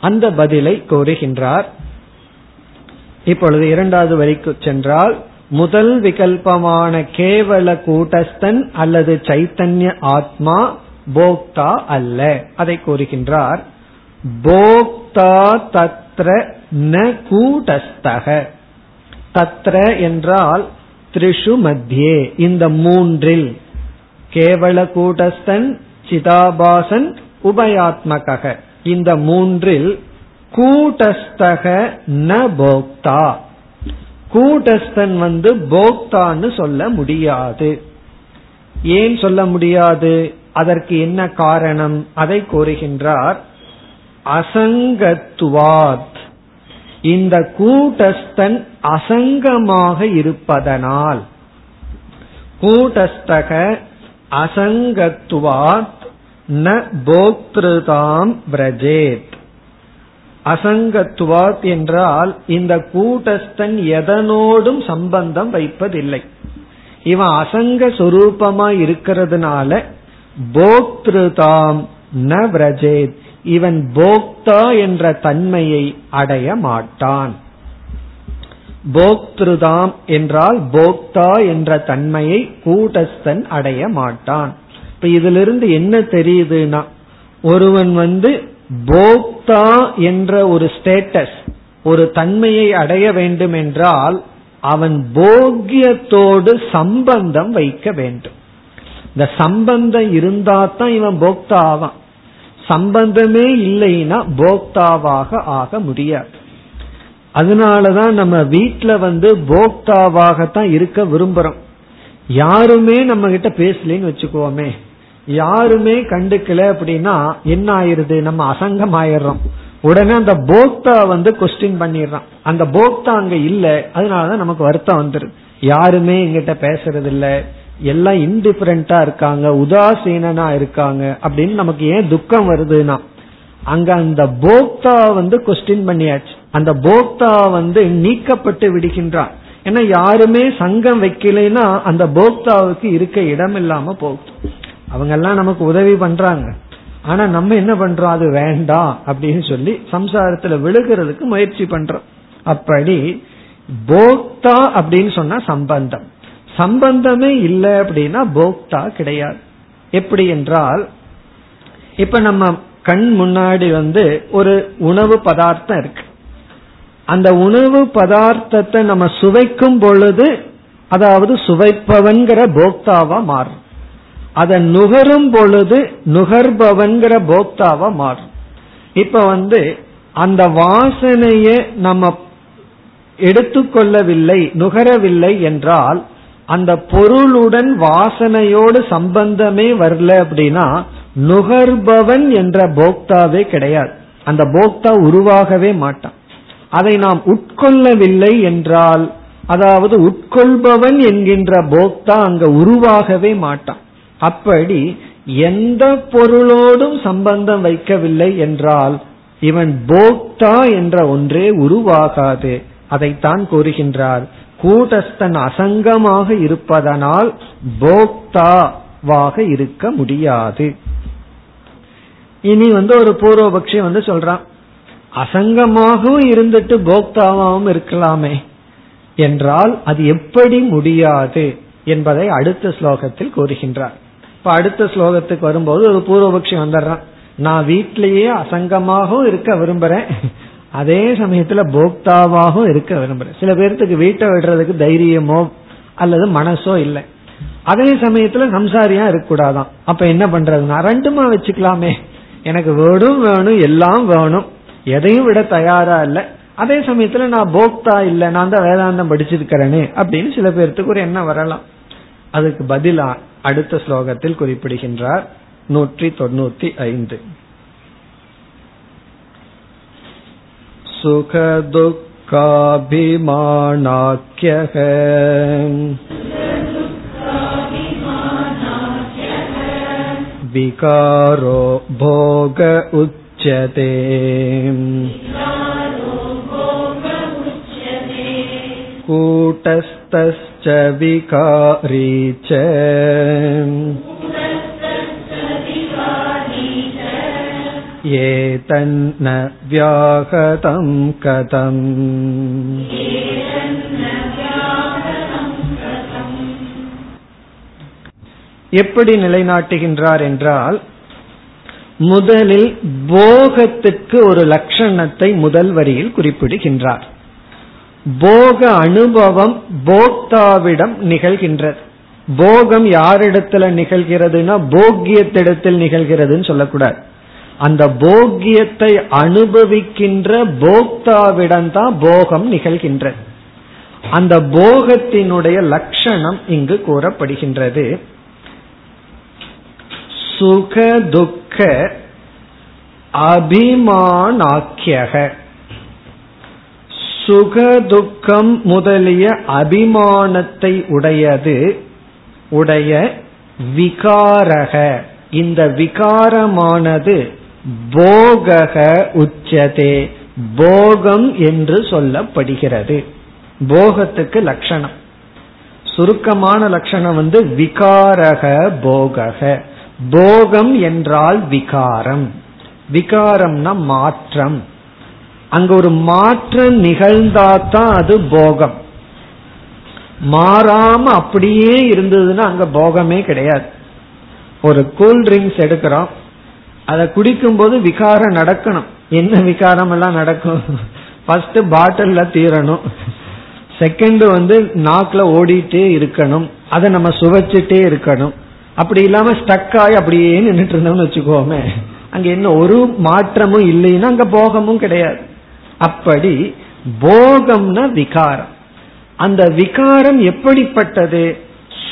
அந்த பதிலை கோருகின்றார். இப்பொழுது இரண்டாவது வரிக்கு சென்றால் முதல் விகல்பமான கேவல கூட்டஸ்தன் அல்லது சைத்தன்ய ஆத்மா போக்தா அல்ல. அதை கூறுகின்றார். போக்தா தத்ர ந கூட்டஸ்தக. தத்ர என்றால் த்ரிஷு மத்தியே. இந்த மூன்றில் கேவல கூட்டஸ்தன் சிதாபாசன் உபயாத்மக இந்த மூன்றில் கூட்டஸ்தக ந போக்தா. கூட்டஸ்தன் வந்து போக்தான்னு சொல்ல முடியாது. ஏன் சொல்ல முடியாது? அதற்கு என்ன காரணம்? அதை கூறுகின்றார். அசங்கத்துவாத். இந்த கூட்டஸ்தன் அசங்கமாக இருப்பதனால். கூட்டஸ்தக அசங்கத்துவாத் ந போக்திருதாம் பிரஜேத். அசங்கத்துவாத் என்றால் இந்த கூட்டஸ்தன் எதனோடும் சம்பந்தம் வைப்பதில்லை. இவன் அசங்க சொரூபமா இருக்கிறதுனால போக்திருதாம் ந பிரஜேத். இவன் போக்தா என்ற தன்மையை அடைய மாட்டான். போக்திருதாம் என்றால் போக்தா என்ற தன்மையை கூட்டஸ்தன் அடைய மாட்டான். இப்ப இதிலிருந்து என்ன தெரியுதுன்னா ஒருவன் வந்து போக்தா என்ற ஒரு ஸ்டேட்டஸ் ஒரு தன்மையை அடைய வேண்டும் என்றால் அவன் போக்கியத்தோடு சம்பந்தம் வைக்க வேண்டும். இந்த சம்பந்தம் இருந்தா தான் இவன் போக்தா ஆவான். சம்பந்தமே இல்லைன்னா போக்தாவாக ஆக முடியாது. அதனாலதான் நம்ம வீட்டுல வந்து போக்தாவாகத்தான் இருக்க விரும்புறோம். யாருமே நம்ம கிட்ட பேசலன்னு வச்சுக்கோமே. யாருமே கண்டுக்கல அப்படின்னா என்ன ஆயிருது நம்ம அசங்கம் ஆயிடுறோம் உடனே அந்த போக்தா வந்து கொஸ்டின் பண்ணிடுறான். அந்த போக்தா அங்க இல்ல. அதனாலதான் நமக்கு வருத்தம் வந்துருது. யாருமே எங்கிட்ட பேசுறது இல்லை எல்லாம் இன்டிஃபரண்டா இருக்காங்க உதாசீனா இருக்காங்க அப்படின்னு நமக்கு ஏன் துக்கம் வருதுன்னா அங்க அந்த போக்தா வந்து கொஸ்டின் பண்ணியாச்சு. அந்த போக்தா வந்து நீக்கப்பட்டு விடுகின்றான் ஏன்னா யாருமே சங்கம் வைக்கலைன்னா அந்த போக்தாவுக்கு இருக்க இடம் இல்லாம போகுது. அவங்க எல்லாம் நமக்கு உதவி பண்றாங்க. ஆனா நம்ம என்ன பண்றோம்? அது வேண்டாம் அப்படின்னு சொல்லி சம்சாரத்துல விழுகிறதுக்கு முயற்சி பண்றோம். அப்படி போக்தா அப்படின்னு சொன்னா சம்பந்தம். சம்பந்தமே இல்லை அப்படின்னா போக்தா கிடையாது. எப்படி என்றால் இப்ப நம்ம கண் முன்னாடி வந்து ஒரு உணவு பதார்த்தம் இருக்கு. அந்த உணவு பதார்த்தத்தை நம்ம சுவைக்கும் பொழுது அதாவது சுவைப்பவன்கிற போக்தாவா மாறும். அதை நுகரும் பொழுது நுகர்பவன்கிற போக்தாவா மாறும். இப்ப வந்து அந்த வாசனையை நம்ம எடுத்துக்கொள்ளவில்லை நுகரவில்லை என்றால் அந்த பொருளுடன் வாசனையோடு சம்பந்தமே வரல அப்படின்னா நுகர்பவன் என்ற போக்தாவே கிடையாது. அந்த போக்தா உருவாகவே மாட்டான். அதை நாம் உட்கொள்ளவில்லை என்றால் அதாவது உட்கொள்பவன் என்கின்ற போக்தா அங்க உருவாகவே மாட்டான். அப்படி எந்த பொருளோடும் சம்பந்தம் வைக்கவில்லை என்றால் இவன் போக்தா என்ற ஒன்றே உருவாகாது. அதைத்தான் கூறுகின்றார். கூட்டஸ்தன் அசங்கமாக இருப்பதனால் போக்தாவாக இருக்க முடியாது. இனி வந்து ஒரு பூர்வபக்ஷி வந்து சொல்றான் அசங்கமாகவும் இருந்துட்டு போக்தாவாகவும் இருக்கலாமே. என்றால் அது எப்படி முடியாது? என்பதை அடுத்த ஸ்லோகத்தில் கூறுகின்றார். இப்ப அடுத்த ஸ்லோகத்துக்கு வரும்போது ஒரு பூர்வபக்ஷி வந்துடுறான் நான் வீட்டிலேயே அசங்கமாகவும் இருக்க விரும்புறேன். அதே சமயத்துல போக்தாவாகவும் இருக்க விரும்புறேன். சில பேர்த்துக்கு வீட்டை விடுறதுக்கு தைரியமோ அல்லது மனசோ இல்லை. அதே சமயத்துல சம்சாரியா இருக்கக்கூடாதான். அப்ப என்ன பண்றதுன்னா ரெண்டுமா வச்சுக்கலாமே. எனக்கு வெறும் வேணும் எல்லாம் வேணும். எதையும் விட தயாரா இல்ல. அதே சமயத்துல நான் போக்தா இல்ல நான் தான் வேதாந்தம் படிச்சிருக்கிறேனே அப்படின்னு சில பேர்த்துக்கு ஒரு எண்ணம் வரலாம். அதுக்கு பதிலா அடுத்த ஸ்லோகத்தில் குறிப்பிடுகின்றார் நூற்றி தொண்ணூத்தி ஐந்து. सुखदुःखाभिमानाख्यः विकारो भोग उच्यते कूटस्थश्च विकारी च एतन्न व्याहतं कथम् எப்படி நிலைநாட்டுகின்றார் என்றால் முதலில் போகத்துக்கு ஒரு லட்சணத்தை முதல் வரியில் குறிப்பிடுகின்றார் போக அனுபவம் போக்தாவிடம் நிகழ்கின்றது போகம் யாரிடத்துல நிகழ்கிறதுனா போக்கியத்திடத்தில் நிகழ்கிறதுன்னு சொல்லக்கூடாது அந்த போக்கியத்தை அனுபவிக்கின்ற போக்தாவிடம் தான் போகம் நிகழ்கின்றது அந்த போகத்தினுடைய லட்சணம் இங்கு கூறப்படுகின்றது. சுக துக்க அபிமானாக்கியக. சுக துக்கம் முதலிய அபிமானத்தை உடையது உடைய விகாரக. இந்த விகாரமானது போகக உச்சதே. போகம் என்று சொல்லப்படுகிறது. போகத்துக்கு லட்சணம். சுருக்கமான லட்சணம் வந்து விகாரக போகக. போகம் என்றால் விகாரம். விகாரம்னா மாற்றம். அங்க ஒரு மாற்றம் நிகழ்ந்தாதான் அது போகம். மாறாம அப்படியே இருந்ததுன்னா அங்க போகமே கிடையாது. ஒரு கூல் ட்ரிங்க்ஸ் எடுக்கிறோம். அதை குடிக்கும் போது விகாரம் நடக்கணும். என்ன விகாரம் எல்லாம் நடக்கும்? ஃபர்ஸ்ட் பாட்டில்ல தீரணும். செகண்ட் வந்து நாக்குல ஓடிட்டே இருக்கணும். அதை நம்ம சுவைச்சிட்டே இருக்கணும். அப்படி இல்லாம ஸ்டக் ஆகி அப்படியே நின்றுட்டு இருந்தோம்னு வச்சுக்கோமே. அங்க என்ன ஒரு மாற்றமும் இல்லைன்னா அங்க போகமும் கிடையாது. அப்படி போகம்னா விகாரம். அந்த விகாரம் எப்படிப்பட்டது?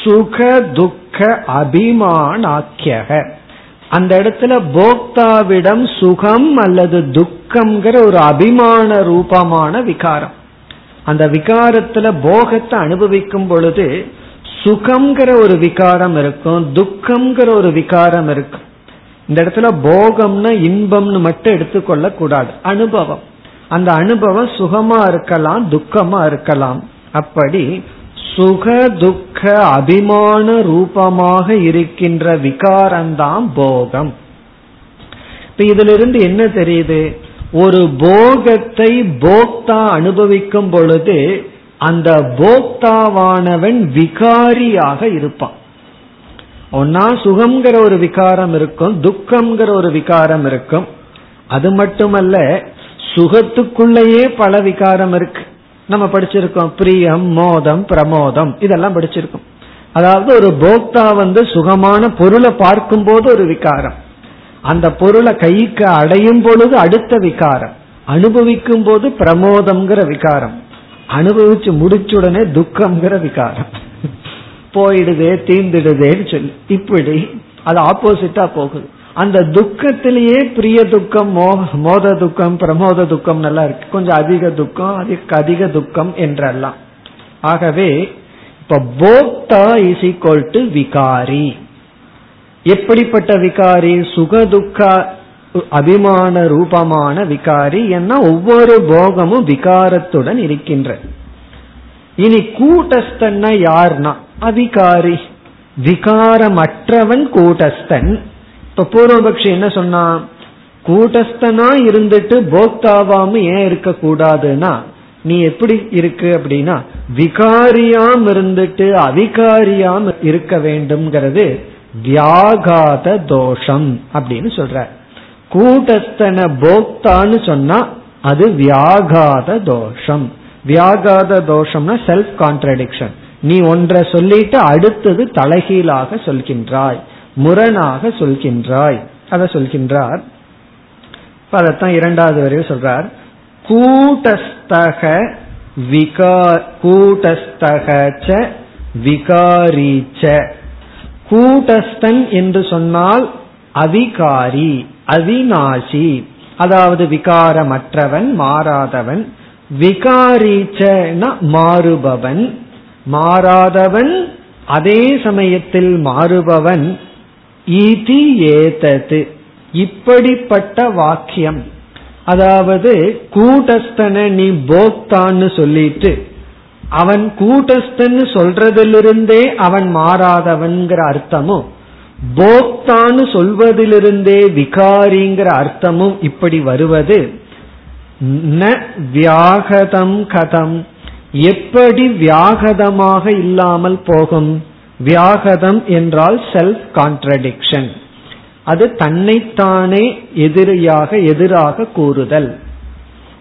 சுக துக்க அபிமானாக்கியக. அந்த இடத்துல போக்தாவிடம் சுகம் அல்லது துக்கம்ங்கிற ஒரு அபிமான ரூபமான விகாரம். அந்த விகாரத்துல போகத்தை அனுபவிக்கும் பொழுது சுகம்ங்கிற ஒரு விகாரம் இருக்கும் துக்கம்ங்கிற ஒரு விகாரம் இருக்கும். இந்த இடத்துல போகம்னா இன்பம்னு மட்டும் எடுத்துக்கொள்ள கூடாது. அனுபவம். அந்த அனுபவம் சுகமா இருக்கலாம் துக்கமா இருக்கலாம். அப்படி சுக துக்க அபிமான ரூபமாக இருக்கின்ற விகாரம்தான் போகம். இப்ப இதிலிருந்து என்ன தெரியுது? ஒரு போகத்தை போக்தா அனுபவிக்கும் பொழுது அந்த போக்தாவானவன் விகாரியாக இருப்பான். ஒன்னா சுகம்ங்கிற ஒரு விகாரம் இருக்கும் துக்கம்ங்கிற ஒரு விகாரம் இருக்கும். அது மட்டுமல்ல சுகத்துக்குள்ளேயே பல விகாரம் இருக்கு. நம்ம படிச்சிருக்கோம் பிரியம் மோதம் பிரமோதம். இதெல்லாம் படிச்சிருக்கோம். அதாவது ஒரு போக்தா வந்து சுகமான பொருளை பார்க்கும் போது ஒரு விகாரம். அந்த பொருளை கைக்கு அடையும் பொழுது அடுத்த விகாரம். அனுபவிக்கும் போது பிரமோதம்ங்கிற விகாரம். அனுபவிச்சு முடிச்ச உடனே துக்கம்ங்கிற விகாரம். போயிடுதே தீந்துடுதேன்னு சொல்லி. இப்படி அது ஆப்போசிட்டா போகுது. அந்த துக்கத்திலேயே பிரிய துக்கம் மோத துக்கம் பிரமோத துக்கம் நல்லா இருக்கு. கொஞ்சம் அதிக துக்கம் அதுக்கு அதிக துக்கம் என்றெல்லாம். ஆகவே இப்ப போக்தா இஸ் ஈக்வல் டு விகாரி. எப்படிப்பட்ட விகாரி? சுக துக்க அபிமான ரூபமான விகாரி என்ன ஒவ்வொரு போகமும் விகாரத்துடன் இருக்கின்ற. இனி கூட்டஸ்தன்னா யார்னா? அவிகாரி. விகாரமற்றவன் கூட்டஸ்தன். இப்ப பூர்வபக்ஷி என்ன சொன்னா கூட்டஸ்தனா இருந்துட்டு போக்தாவாம ஏன் இருக்க கூடாதுன்னா நீ எப்படி இருக்கு அப்படின்னா விகாரியாம் இருந்துட்டு அவிகாரியாம் இருக்க வேண்டும்ங்கிறது வியாகாத தோஷம் அப்படின்னு சொல்ற. கூட்டஸ்தன போக்தான்னு சொன்னா அது வியாகாத தோஷம். வியாகாத தோஷம்னா செல்ஃப் கான்ட்ரடிக்ஷன் நீ ஒன்றை சொல்லிட்டு அடுத்தது தலைகீழாக சொல்கின்றாய். முரணாக சொல்கின்றாய். அதை சொல்கின்றார். அதைத்தான் இரண்டாவது வரையில் சொல்றார். கூட்டஸ்தக விகா கூட்டஸ்தக விகாரீச்ச கூட்டஸ்தன் என்று சொன்னால் அவிகாரி அவிநாசி. அதாவது விகாரமற்றவன் மாறாதவன். விகாரீச்சன மாறுபவன். மாறாதவன் அதே சமயத்தில் மாறுபவன். இது ஏதது. இப்படிப்பட்ட வாக்கியம். அதாவது கூட்டஸ்தனை நீ போக்தான்னு சொல்லிட்டு அவன் கூட்டஸ்தன்னு சொல்றதிலிருந்தே அவன் மாறாதவன்கிற அர்த்தமும் போக்தான்னு சொல்வதிலிருந்தே விகாரிங்கிற அர்த்தமும் இப்படி வருவது ந வியாகதம் கதம். எப்படி வியாகதமாக இல்லாமல் போகும்? வியாகதம் என்றால் செல்ஃப் கான்ட்ரடிக்ஷன் அது தன்னைத்தானே எதிரியாக எதிராக கூறுதல்.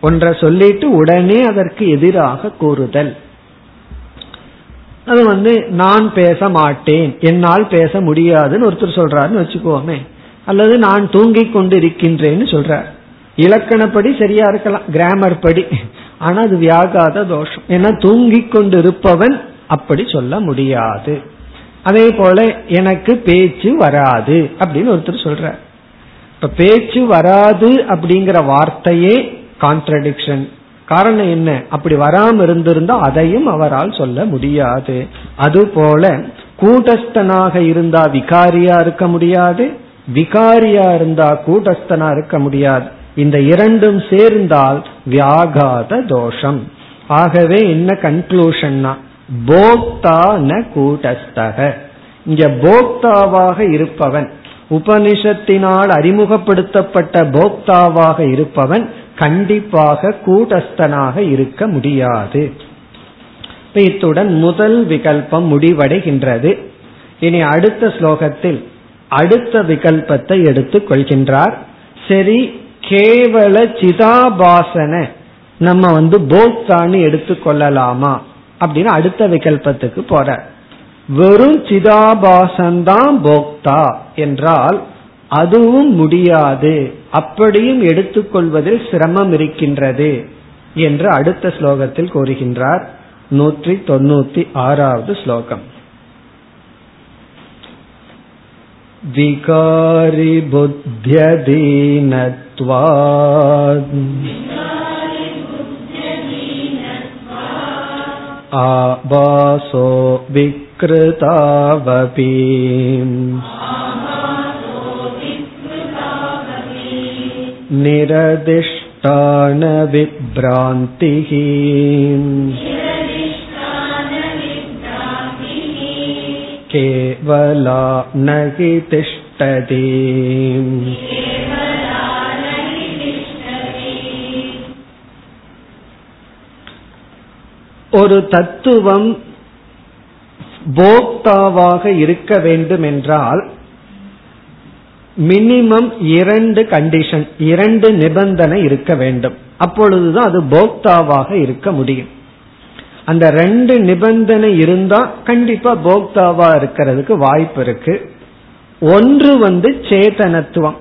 ஒன்றை சொல்லிட்டு உடனே அதற்கு எதிராக கூறுதல். அது வந்து நான் பேச மாட்டேன் என்னால் பேச முடியாதுன்னு ஒருத்தர் சொல்றாருன்னு வச்சுக்கோமே. அல்லது நான் தூங்கிக் கொண்டு இருக்கின்றேன்னு சொல்றார். இலக்கணப்படி சரியா இருக்கலாம் கிராமர் படி. ஆனா அது வியாகாத தோஷம். ஏன்னா தூங்கிக் கொண்டு இருப்பவன் அப்படி சொல்ல முடியாது. அதே போல எனக்கு பேச்சு வராது அப்படின்னு ஒருத்தர் சொல்ற இப்ப பேச்சு வராது அப்படிங்கிற வார்த்தையே கான்ட்ரடிக்ஷன் காரணம் என்ன? அப்படி வராம இருந்திருந்தா அதையும் அவரால் சொல்ல முடியாது. அதுபோல கூட்டஸ்தனாக இருந்தா விகாரியா இருக்க முடியாது. விகாரியா இருந்தா கூட்டஸ்தனா இருக்க முடியாது. இந்த இரண்டும் சேர்ந்தால் வியாகாத தோஷம். ஆகவே என்ன கன்க்ளூஷன்னா போக்தா ந கூட்டஸ்தக. இங்க போக்தாவாக இருப்பவன் உபனிஷத்தினால் அறிமுகப்படுத்தப்பட்ட போக்தாவாக இருப்பவன் கண்டிப்பாக கூட்டஸ்தனாக இருக்க முடியாது. இத்துடன் முதல் விகல்பம் முடிவடைகின்றது. இனி அடுத்த ஸ்லோகத்தில் அடுத்த விகல்பத்தை எடுத்துக் கொள்கின்றார். சரி கேவல சிதாபாசன நம்ம வந்து போக்தான்னு எடுத்துக்கொள்ளலாமா அப்படின்னு அடுத்த விகல்பத்துக்கு போற வெறும் சிதாபாசன்தான் போக்தா என்றால் அதுவும் முடியாது அப்படியும் எடுத்துக்கொள்வதில் சிரமம் இருக்கின்றது என்று அடுத்த ஸ்லோகத்தில் கூறுகின்றார் நூற்றி தொண்ணூத்தி ஆறாவது ஸ்லோகம் विकारिबुद्ध्यदीनत्वात् आभासो विकृतावपि निरदिष्टानविभ्रान्तिः केवला न हि तिष्ठति ஒரு தத்துவம் போக்தாவாக இருக்க வேண்டும் என்றால் மினிமம் இரண்டு கண்டிஷன் இரண்டு நிபந்தனை இருக்க வேண்டும். அப்பொழுதுதான் அது போக்தாவாக இருக்க முடியும். அந்த ரெண்டு நிபந்தனை இருந்தா கண்டிப்பா போக்தாவா இருக்கிறதுக்கு வாய்ப்பு இருக்கு. ஒன்று வந்து சேதனத்துவம்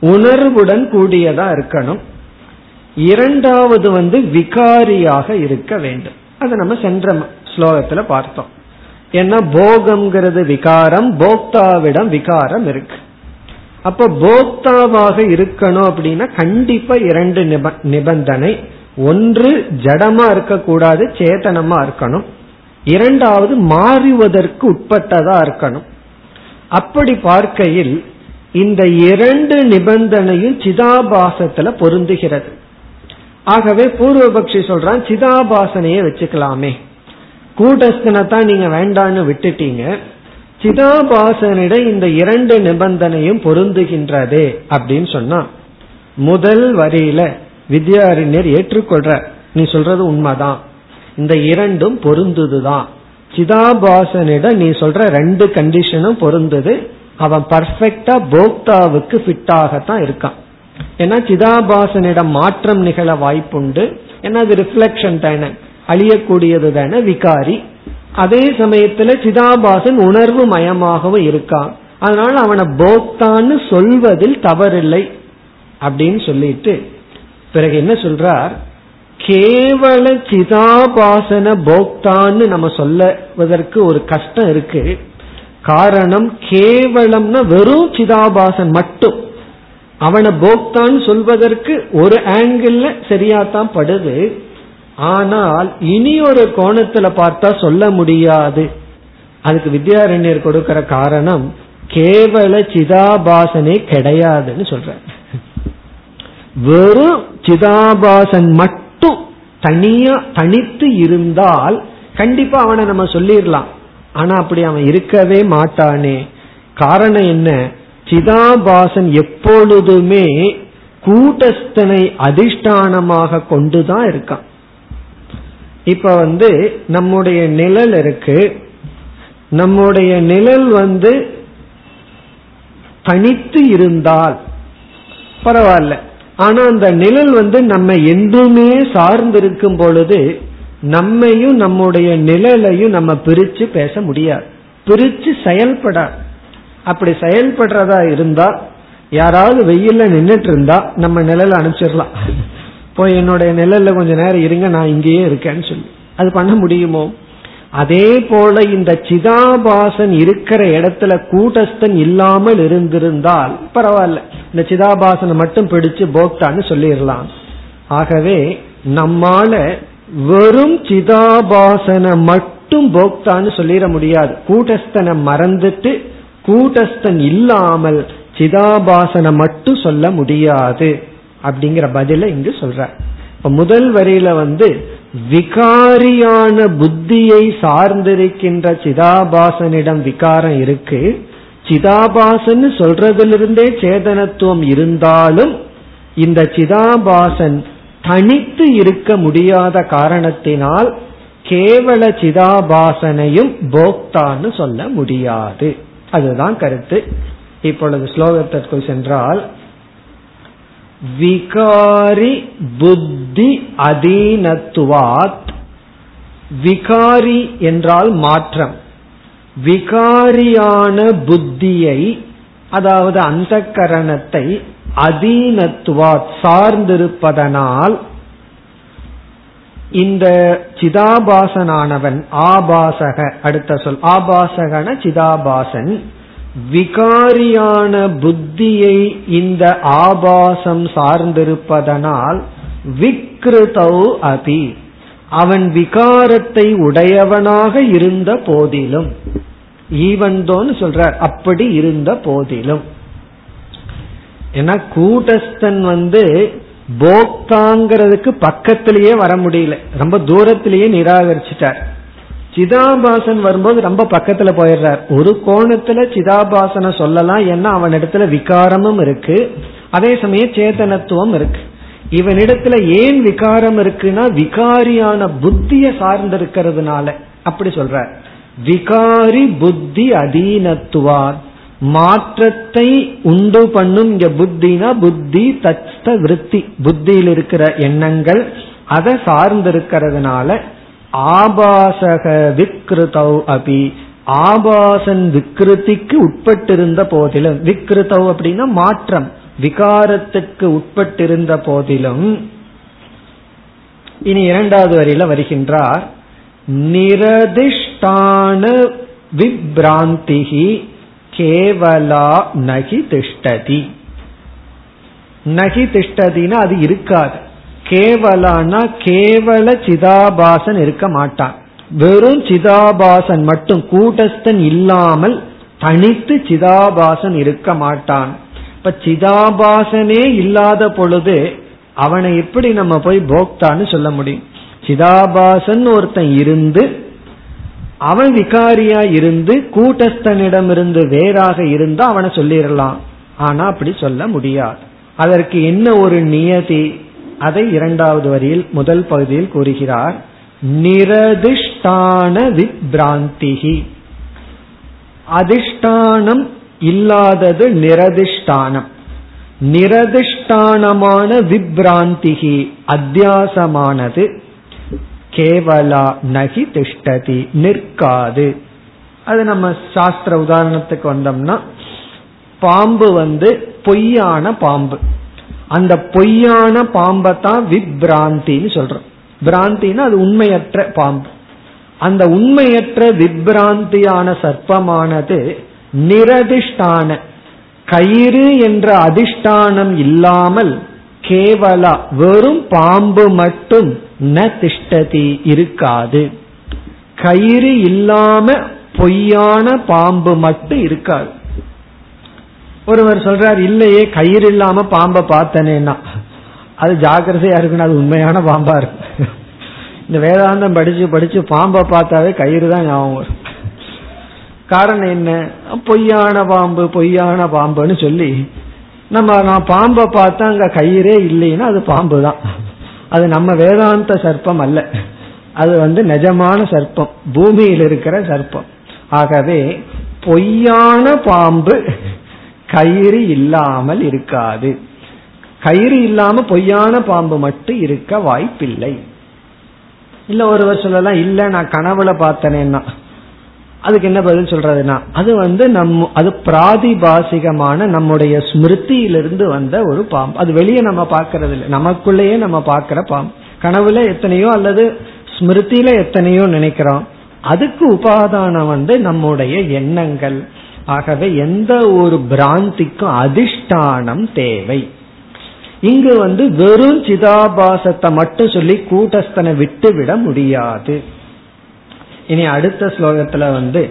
உணர்வுடன் கூடியதா இருக்கணும். இரண்டாவது வந்து விகாரியாக இருக்க வேண்டும். அதை நம்ம சென்ற ஸ்லோகத்துல பார்த்தோம். ஏன்னா போகம்ங்கிறது விகாரம் போக்தாவிடம் விகாரம் இருக்கு. அப்ப போக்தாவாக இருக்கணும் அப்படின்னா கண்டிப்பா இரண்டு நிபந்தனை. ஒன்று ஜடமா இருக்கக்கூடாது சேத்தனமா இருக்கணும். இரண்டாவது மாறுவதற்கு உட்பட்டதா இருக்கணும். அப்படி பார்க்கையில் இந்த இரண்டு நிபந்தனையும் சிதாபாசத்துல பொருந்துகிறது. ஆகவே பூர்வபக்ஷி சொல்றான் சிதாபாசனையே வச்சுக்கலாமே. கூட்டஸ்தனை தான் நீங்க வேண்டான்னு விட்டுட்டீங்க. சிதாபாசனிட இந்த இரண்டு நிபந்தனையும் பொருந்துகின்றதே அப்படின்னு சொன்னா முதல் வரியில வித்யாரண்யர் ஏற்றுக்கொள்ற நீ சொல்றது உண்மைதான். இந்த இரண்டும் பொருந்துதுதான். சிதாபாசனிட நீ சொல்ற ரெண்டு கண்டிஷனும் பொருந்தது. அவன் பர்ஃபெக்டா போக்தாவுக்கு ஃபிட்டாகத்தான் இருக்கான். ஏன்னா சிதாபாசனிடம் மாற்றம் நிகழ வாய்ப்புண்டு. ஏன்னா அது ரிஃப்ளெக்ஷன் தானே. அழியக்கூடியது தானே விகாரி. அதே சமயத்துல சிதாபாசன் உணர்வு மயமாகவும் இருக்கான் அதனால அவனை போக்தான்னு சொல்வதில் தவறில்லை அப்படின்னு சொல்லிட்டு பிறகு என்ன சொல்றார்? கேவல சிதாபாசன போக்தான்னு நம்ம சொல்லுவதற்கு ஒரு கஷ்டம் இருக்கு. காரணம் கேவலம்னா வெறும் சிதாபாசன் மட்டும். அவனை போக்தான்னு சொல்வதற்கு ஒரு ஆங்கிள் சரியாத்தான் படுது. ஆனால் இனி ஒரு கோணத்துல பார்த்தா சொல்ல முடியாது. அதுக்கு வித்யாரண்யர் கொடுக்கிற காரணம் கேவல சிதாபாசனே கிடையாதுன்னு சொல்ற வெறும் சிதாபாசன் மட்டும் தனியா தனித்து இருந்தால் கண்டிப்பா அவனை நம்ம சொல்லிடலாம். ஆனா அப்படி அவன் இருக்கவே மாட்டானே. காரணம் என்ன? சிதாபாசன் எப்பொழுதுமே கூட்டஸ்தனை அதிஷ்டானமாக கொண்டுதான் இருக்கான். இப்ப வந்து நம்முடைய நிழல் இருக்கு. நம்முடைய நிழல் வந்து தனித்து இருந்தால் பரவாயில்ல. ஆனா அந்த நிழல் வந்து நம்ம என்றுமே சார்ந்திருக்கும் பொழுது நம்மையும் நம்முடைய நிழலையும் நம்ம பிரிச்சு பேச முடியாது. பிரிச்சு செயல்படாது. அப்படி செயல்படுறதா இருந்தா யாராவது வெயில்ல நின்றுட்டு இருந்தா நம்ம நிழல அனுப்பிச்சிடலாம். போய் என்னுடைய நிழல்ல கொஞ்ச நேரம் இருங்க நான் இங்கேயே இருக்கேன்னு சொல்லி. அது பண்ண முடியுமோ? அதே போல இந்த சிதாபாசன் இருக்கிற இடத்துல கூட்டஸ்தன் இல்லாமல் இருந்திருந்தால் பரவாயில்ல. இந்த சிதாபாசனை மட்டும் பிடிச்சு போக்தான்னு சொல்லிடலாம். ஆகவே நம்மால வெறும் சிதாபாசனை மட்டும் போக்தான்னு சொல்லிட முடியாது. கூட்டஸ்தனை மறந்துட்டு கூட்டஸ்தன் இல்லாமல் சிதாபாசனை மட்டும் சொல்ல முடியாது. அப்படிங்கிற பதில இங்கு சொல்ற இப்ப முதல் வரியில வந்து விகாரியான புத்தியை சார்ந்திருக்கின்ற சிதாபாசனிடம் விகாரம் இருக்கு. சிதாபாசன் சொல்றதிலிருந்தே சேதனத்துவம் இருந்தாலும் இந்த சிதாபாசன் தனித்து இருக்க முடியாத காரணத்தினால் கேவல சிதாபாசனையும் போக்தான்னு சொல்ல முடியாது. அதுதான் கருத்து. இப்பொழுது ஸ்லோகத்திற்குள் சென்றால் விகாரி புத்தி அதீனத்துவாத். விகாரி என்றால் மாற்றம். விகாரியான புத்தியை அதாவது அந்த கரணத்தை அதீனத்துவாத் சார்ந்திருப்பதனால் இந்த சிதாபாசனானவன் ஆபாசக. அடுத்த சொல் ஆபாசகன சிதாபாசன். விகாரியான புத்தியை இந்த ஆபாசம் சார்ந்திருப்பதனால் விக்ருதௌ அபி. அவன் விகாரத்தை உடையவனாக இருந்த போதிலும் ஈவந்தோன்னு சொல்றார் அப்படி இருந்த போதிலும். ஏன்னா கூட்டஸ்தன் வந்து போக்தாங்கிறதுக்கு பக்கத்திலேயே வர முடியல. ரொம்ப தூரத்திலேயே நிராகரிச்சிட்டார். சிதாபாசன் வரும்போது ரொம்ப பக்கத்துல போயிடுறார். ஒரு கோணத்துல சிதாபாசனை சொல்லலாம். ஏன்னா அவனிடத்துல விகாரமும் இருக்கு. அதே சமயம் சேதனத்துவம் இருக்கு. இவனிடத்துல ஏன் விகாரம் இருக்குன்னா விகாரியான புத்திய சார்ந்திருக்கிறதுனால. அப்படி சொல்ற விகாரி புத்தி அதீனத்துவார் மாற்றத்தை உண்டு பண்ணும் இங்க புத்தினா புத்தி தத்த விருத்தி. புத்தியில் இருக்கிற எண்ணங்கள் அதை சார்ந்திருக்கிறதுனால ஆபாசக விக்ருதௌ அபி. ஆபாசன் விக்ருதிக்கு உட்பட்டிருந்த போதிலும் விக்ருதௌ அப்படின்னா மாற்றம் விகாரத்துக்கு உட்பட்டிருந்த போதிலும் இனி இரண்டாவது வரியில வருகின்றார் நிரதிஷ்டான விப்ராந்திகி கேவலா நகி திஷ்டதி. நகி திஷ்டதினா அது இருக்காது. கேவலானா கேவல சிதாபாசன் இருக்க மாட்டான். வெறும் சிதாபாசன் மட்டும் கூட்டஸ்தன் இல்லாமல் தனித்து சிதாபாசன் இருக்க மாட்டான். இப்ப சிதாபாசனே இல்லாத பொழுது அவனை எப்படி நம்ம போய் போக்தான்னு சொல்ல முடியும். சிதாபாசன் ஒருத்தன் இருந்து அவன் விகாரியா இருந்து கூட்டஸ்தனிடமிருந்து வேறாக இருந்தா அவனை சொல்லிடலாம். ஆனா அப்படி சொல்ல முடியாது. அதற்கு என்ன ஒரு நியதி? அதை இரண்டாவது வரியில் முதல் பகுதியில் கூறுகிறார். நிரதிஷ்டான விப்ராந்திகி அதிஷ்டானம் இல்லாதது நிரதிஷ்டானம். நிரதிஷ்டானமான விப்ராந்திகி அத்தியாசமானது. கேவலா நகி திஷ்டதி நிற்காது. அது நம்ம சாஸ்திர உதாரணத்துக்கு வந்தோம்னா பாம்பு வந்து பொய்யான பாம்பு. அந்த பொய்யான பாம்பை தான் விப்ராந்தின்னு சொல்றோம். பிராந்தின்னா அது உண்மையற்ற பாம்பு. அந்த உண்மையற்ற விப்ராந்தியான சர்ப்பமானது நிரதிஷ்டான கயிறு என்ற அதிஷ்டானம் இல்லாமல் கேவலா வெறும் பாம்பு மட்டும் ந திஷ்டதி இருக்காது. கயிறு இல்லாம பொய்யான பாம்பு மட்டும் இருக்காது. ஒருவர் சொல்றார் இல்லையே கயிறு இல்லாம பாம்பை பார்த்தனேன்னா. அது ஜாக்கிரதையா இருக்குன்னு அது உண்மையான பாம்பா இருக்கு. இந்த வேதாந்தம் படிச்சு படிச்சு பாம்பை பார்த்தாவே கயிறு தான் ஞாபகம் வரும். காரணம் என்ன? பொய்யான பாம்பு பொய்யான பாம்புன்னு சொல்லி நம்ம நான் பாம்பை பார்த்தா அங்க கயிறே இல்லைன்னா அது பாம்பு தான் அது நம்ம வேதாந்த சர்ப்பம் அல்ல. அது வந்து நிஜமான சர்ப்பம். பூமியில் இருக்கிற சர்ப்பம். ஆகவே பொய்யான பாம்பு கயிறு இல்லாமல் இருக்காது. கயிறு இல்லாம பொய்யான பாம்பு மட்டும் இருக்க வாய்ப்பில்லை. இல்ல ஒருவர் சொல்லலாம் இல்ல நான் கனவுல பார்த்தனேன்னா. அதுக்கு என்ன பதில் சொல்றதுன்னா அது வந்து நம் அது பிராதிபாசிகமான நம்முடைய ஸ்மிருதியிலிருந்து வந்த ஒரு பாம்பு. அது வெளியே நம்ம பார்க்கறது இல்லை நமக்குள்ளேயே நம்ம பார்க்கிற பாம்பு. கனவுல எத்தனையோ அல்லது ஸ்மிருதியில எத்தனையோ நினைக்கிறோம். அதுக்கு உபாதானம் வந்து நம்முடைய எண்ணங்கள். ஆகவே எந்த ஒரு பிராந்திக்கும் அதிஷ்டானம் தேவை. இங்கு வந்து வெறும் சிதாபாசத்தை மட்டும் சொல்லி கூட்டஸ்தனை விட்டு விட முடியாது. இனி அடுத்த ஸ்லோகத்துல வந்து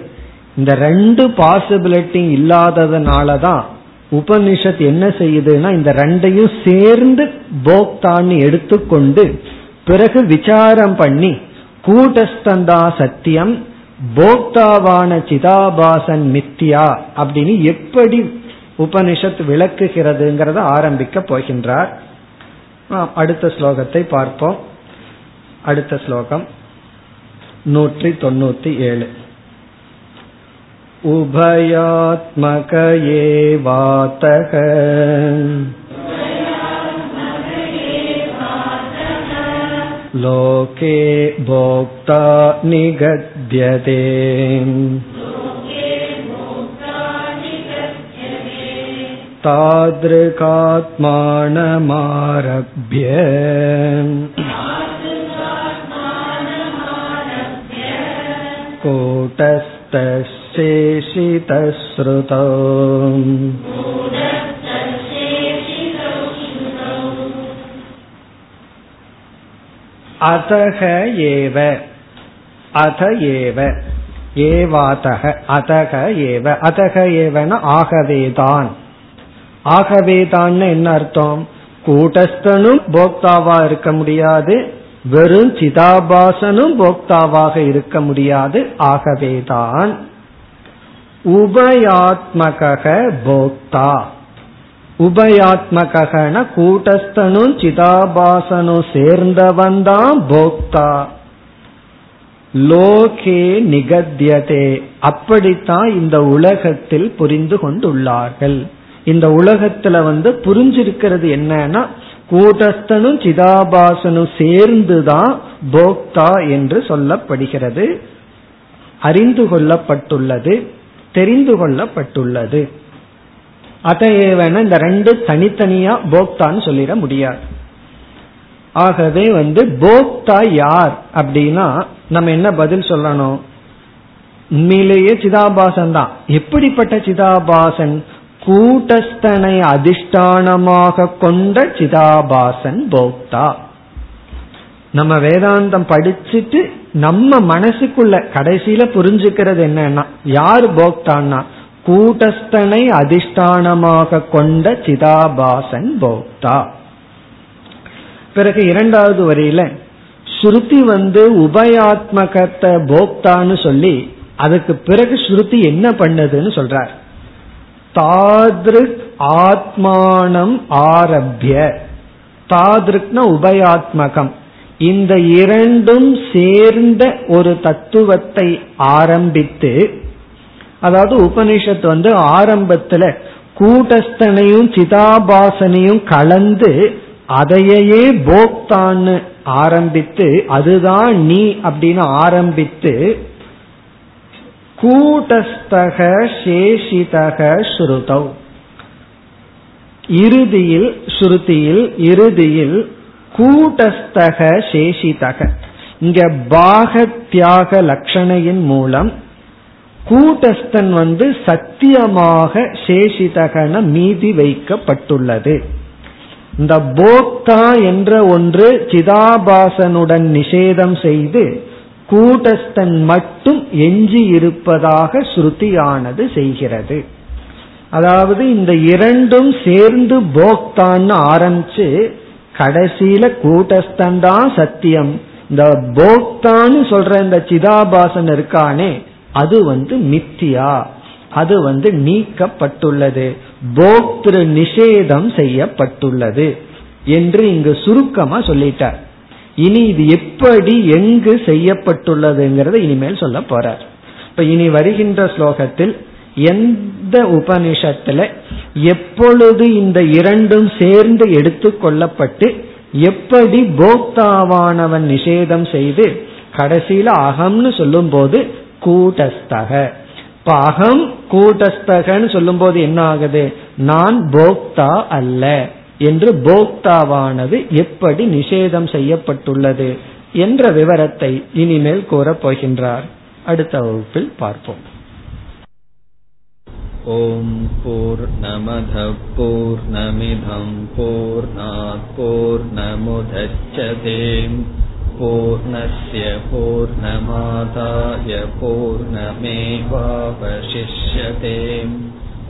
இந்த ரெண்டு பாசிபிலிட்டி இல்லாததுனாலதான் உபனிஷத் என்ன செய்யுதுன்னா இந்த ரெண்டையும் சேர்ந்து போக்தான்னு எடுத்துக்கொண்டு பிறகு விசாரம் பண்ணி கூட்டஸ்தந்தா சத்தியம் போக்தாவான சிதாபாசன் மித்தியா அப்படின்னு எப்படி உபனிஷத் விளக்குகிறதுங்கிறத ஆரம்பிக்க போகின்றார். அடுத்த ஸ்லோகத்தை பார்ப்போம். அடுத்த ஸ்லோகம். நூற்றி தொண்ணூத்தி ஏழு உபயாத்மக ஏவாத்தக लोके भोक्ता निगद्यते तादृकात्मानमारभ्य कूटस्थशेषितश्रुतौ அதக ஏவ அத ஏவ ஏவாதக அதக ஏவ அதக ஏவன ஆகவேதான் ஆகவேதான் என்ன அர்த்தம் கூட்டஸ்தனும் போக்தாவா இருக்க முடியாது வெறும் சிதாபாசனும் போக்தாவாக இருக்க முடியாது. ஆகவேதான் உபயாத்மக போக்தா. உபயாத்மகன கூட்டஸ்தனும் சிதாபாசனும் சேர்ந்தவன் தான் போக்தா. லோகே நிகத்தியதே. அப்படித்தான் இந்த உலகத்தில் புரிந்து கொண்டுள்ளார்கள். இந்த உலகத்துல வந்து புரிஞ்சிருக்கிறது என்னன்னா கூட்டஸ்தனும் சிதாபாசனும் சேர்ந்துதான் போக்தா என்று சொல்லப்படுகிறது. அறிந்து கொள்ளப்பட்டுள்ளது தெரிந்து கொள்ளப்பட்டுள்ளது. அதையேவன இந்த ரெண்டு தனித்தனியா போக்தான்னு சொல்லிட முடியாது. ஆகவே வந்து போக்தா யார் அப்படின்னா நம்ம என்ன பதில் சொல்லணும்? உண்மையிலேயே சிதாபாசன் தான் எப்படிப்பட்ட சிதாபாசன்? கூட்டஸ்தனை அதிஷ்டானமாக கொண்ட சிதாபாசன் போக்தா. நம்ம வேதாந்தம் படிச்சுட்டு நம்ம மனசுக்குள்ள கடைசியில புரிஞ்சுக்கிறது என்னன்னா யார் போக்தான்னா கூட்டஸ்தனை அதிஷ்டானமாக கொண்ட சிதாபாசன் போக்தா. பிறகு இரண்டாவது வரியில ஸ்ருதி வந்து உபயாத்மகத்தை போக்தான்னு சொல்லி அதுக்கு பிறகு ஸ்ருதி என்ன பண்ணதுன்னு சொல்றார். தாதிருக் ஆத்மானம் ஆரம்பிய தாதிருக்னா உபயாத்மகம். இந்த இரண்டும் சேர்ந்த ஒரு தத்துவத்தை ஆரம்பித்து அதாவது உபனிஷத் வந்து ஆரம்பத்துல கூட்டஸ்தனையும் சிதாபாசனையும் கலந்து அதையே போக்தான்னு ஆரம்பித்து அதுதான் நீ அப்படின்னு ஆரம்பித்து கூட்டஸ்தக சேஷிதக ஸ்ருதவ் இறுதியில் ஸ்ருதியில் இறுதியில் கூட்டஸ்தக சேஷிதக. இங்க பாக தியாக லட்சணையின் மூலம் கூட்டஸ்தன் வந்து சத்தியமாக சேஷிதகன மீதி வைக்கப்பட்டுள்ளது. இந்த போக்தா என்ற ஒன்று சிதாபாசனுடன் நிஷேதம் செய்து கூட்டஸ்தன் மட்டும் எஞ்சி இருப்பதாக ஸ்ருதியானது செய்கிறது. அதாவது இந்த இரண்டும் சேர்ந்து போக்தான்னு ஆரம்பிச்சு கடைசியில கூட்டஸ்தன் தான் சத்தியம். இந்த போக்தான்னு சொல்ற இந்த சிதாபாசன் இருக்கானே அது வந்து மித்தியா. அது வந்து நீக்கப்பட்டுள்ளது. போக்திரு நிஷேதம் செய்யப்பட்டுள்ளது என்று இங்கு சுருக்கமா சொல்லிட்டார். இனி இது எப்படி எங்கு செய்யப்பட்டுள்ளதுங்கிறத இனிமேல் சொல்ல போறார். இப்ப இனி வருகின்ற ஸ்லோகத்தில் எந்த உபனிஷத்துல எப்பொழுது இந்த இரண்டும் சேர்ந்து எடுத்து கொள்ளப்பட்டு எப்படி போக்தாவானவன் நிஷேதம் செய்து கடைசியில அகம்னு சொல்லும் போது கூட்டஸ்தக. இப்ப அகம் கூட்டஸ்தகன்னு சொல்லும் போது என்ன ஆகுது? நான் போக்தா அல்ல. என்று போக்தாவானது எப்படி நிஷேதம் செய்யப்பட்டுள்ளது என்ற விவரத்தை இனிமேல் கூறப்போகின்றார் அடுத்த வகுப்பில் பார்ப்போம். ॐ पूर्णमधपूर्णमिधम्पूर्णापूर्णमुधच्छते पूर्णस्य पूर्णमादाय पूर्णमेवावशिष्यते